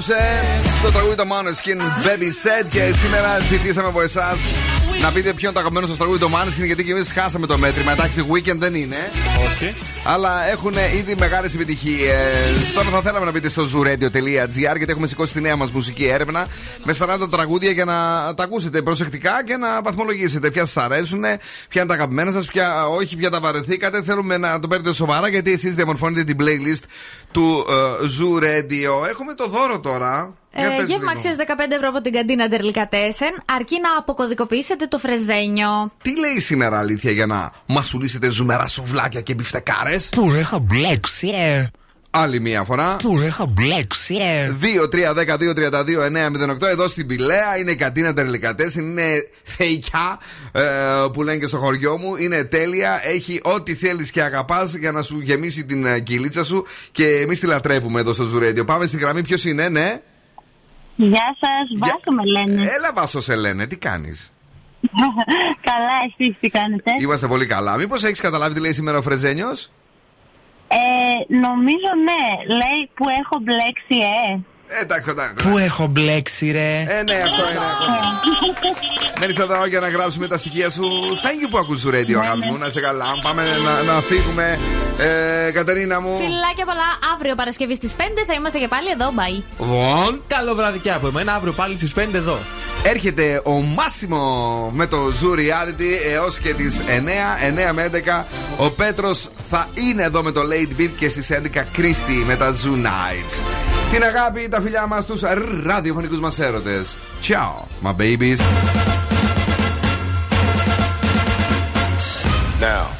[SPEAKER 1] Απόψε το τραγούδι το Maneskin Baby Set και σήμερα ζητήσαμε από εσάς να πείτε ποιο είναι το αγαπημένο σας τραγούδι το Maneskin γιατί και εμείς χάσαμε το μέτρημα. Εντάξει, weekend δεν είναι.
[SPEAKER 4] Όχι.
[SPEAKER 1] Αλλά έχουν ήδη μεγάλες επιτυχίες. Τώρα θα θέλαμε να μπείτε στο zooradio.gr γιατί έχουμε σηκώσει τη νέα μας μουσική έρευνα με 40 τραγούδια για να τα ακούσετε προσεκτικά και να βαθμολογήσετε ποια σας αρέσουν, ποια είναι τα αγαπημένα σας, ποια όχι, ποια τα βαρεθήκατε. Θέλουμε να το παίρνετε σοβαρά γιατί εσείς διαμορφώνετε την playlist του ε, Zoo Radio. Έχουμε το δώρο τώρα. Για
[SPEAKER 5] Ε,
[SPEAKER 1] πες
[SPEAKER 5] γεύμα
[SPEAKER 1] λίγο.
[SPEAKER 5] αξίας 15 ευρώ από την καντίνα Τερλικατέσεν, αρκεί να αποκωδικοποιήσετε το φρεζένιο.
[SPEAKER 1] Τι λέει σήμερα αλήθεια για να μα πουλήσετε ζουμερά σουβλάκια και μπιφτεκάρες;
[SPEAKER 30] Που έχω μπλέξει, ε.
[SPEAKER 1] Άλλη μία φορά.
[SPEAKER 30] Που έχω μπλέξει, ε.
[SPEAKER 1] 2-3-10-2-32-9-08 εδώ στην Πηλαία είναι η κατίνα Τερλικατέσεν. Είναι θεϊκιά ε, που λένε και στο χωριό μου. Είναι τέλεια. Έχει ό,τι θέλεις και αγαπάς για να σου γεμίσει την ε, κυλίτσα σου και εμείς τη λατρεύουμε εδώ στο Ζουρέντιο. Πάμε στη γραμμή. Ποιος είναι, ναι;
[SPEAKER 31] Γεια σας, Βάσο με λένε.
[SPEAKER 1] Έλα, Βάσο, σε λένε. Τι κάνεις;
[SPEAKER 31] Καλά, εσείς τι κάνετε;
[SPEAKER 1] Είμαστε πολύ καλά. Μήπως έχεις καταλάβει τι λέει σήμερα ο Φρεζένιος;
[SPEAKER 31] Ε, νομίζω ναι, λέει που έχω μπλέξει, ε.
[SPEAKER 1] Εντάξει, εντάξει.
[SPEAKER 30] Πού έχω μπλέξει, ρε;
[SPEAKER 1] Ε, ναι, αυτό είναι. Μένεις εδώ για να γράψουμε τα στοιχεία σου. Thank you που ακούς το radio, αγάπη μου. Να είσαι καλά. Πάμε να, να φύγουμε. Ε, Κατερίνα μου.
[SPEAKER 5] Φιλάκια πολλά. Αύριο Παρασκευή στις 5 θα είμαστε και πάλι εδώ. Bye.
[SPEAKER 4] Λοιπόν, καλό βράδυ και από εμένα. Αύριο πάλι στις 5 εδώ.
[SPEAKER 1] Έρχεται ο Μάσιμο με το Zoo Reality έως και τις 9, 9 με 11. Ο Πέτρος θα είναι εδώ με το Late Beat και στις 11 Κρίστη με τα Zoo Nights. Την αγάπη, τα φιλιά μας στου ραδιοφωνικούς μας έρωτες. Ciao, my babies.
[SPEAKER 32] Now,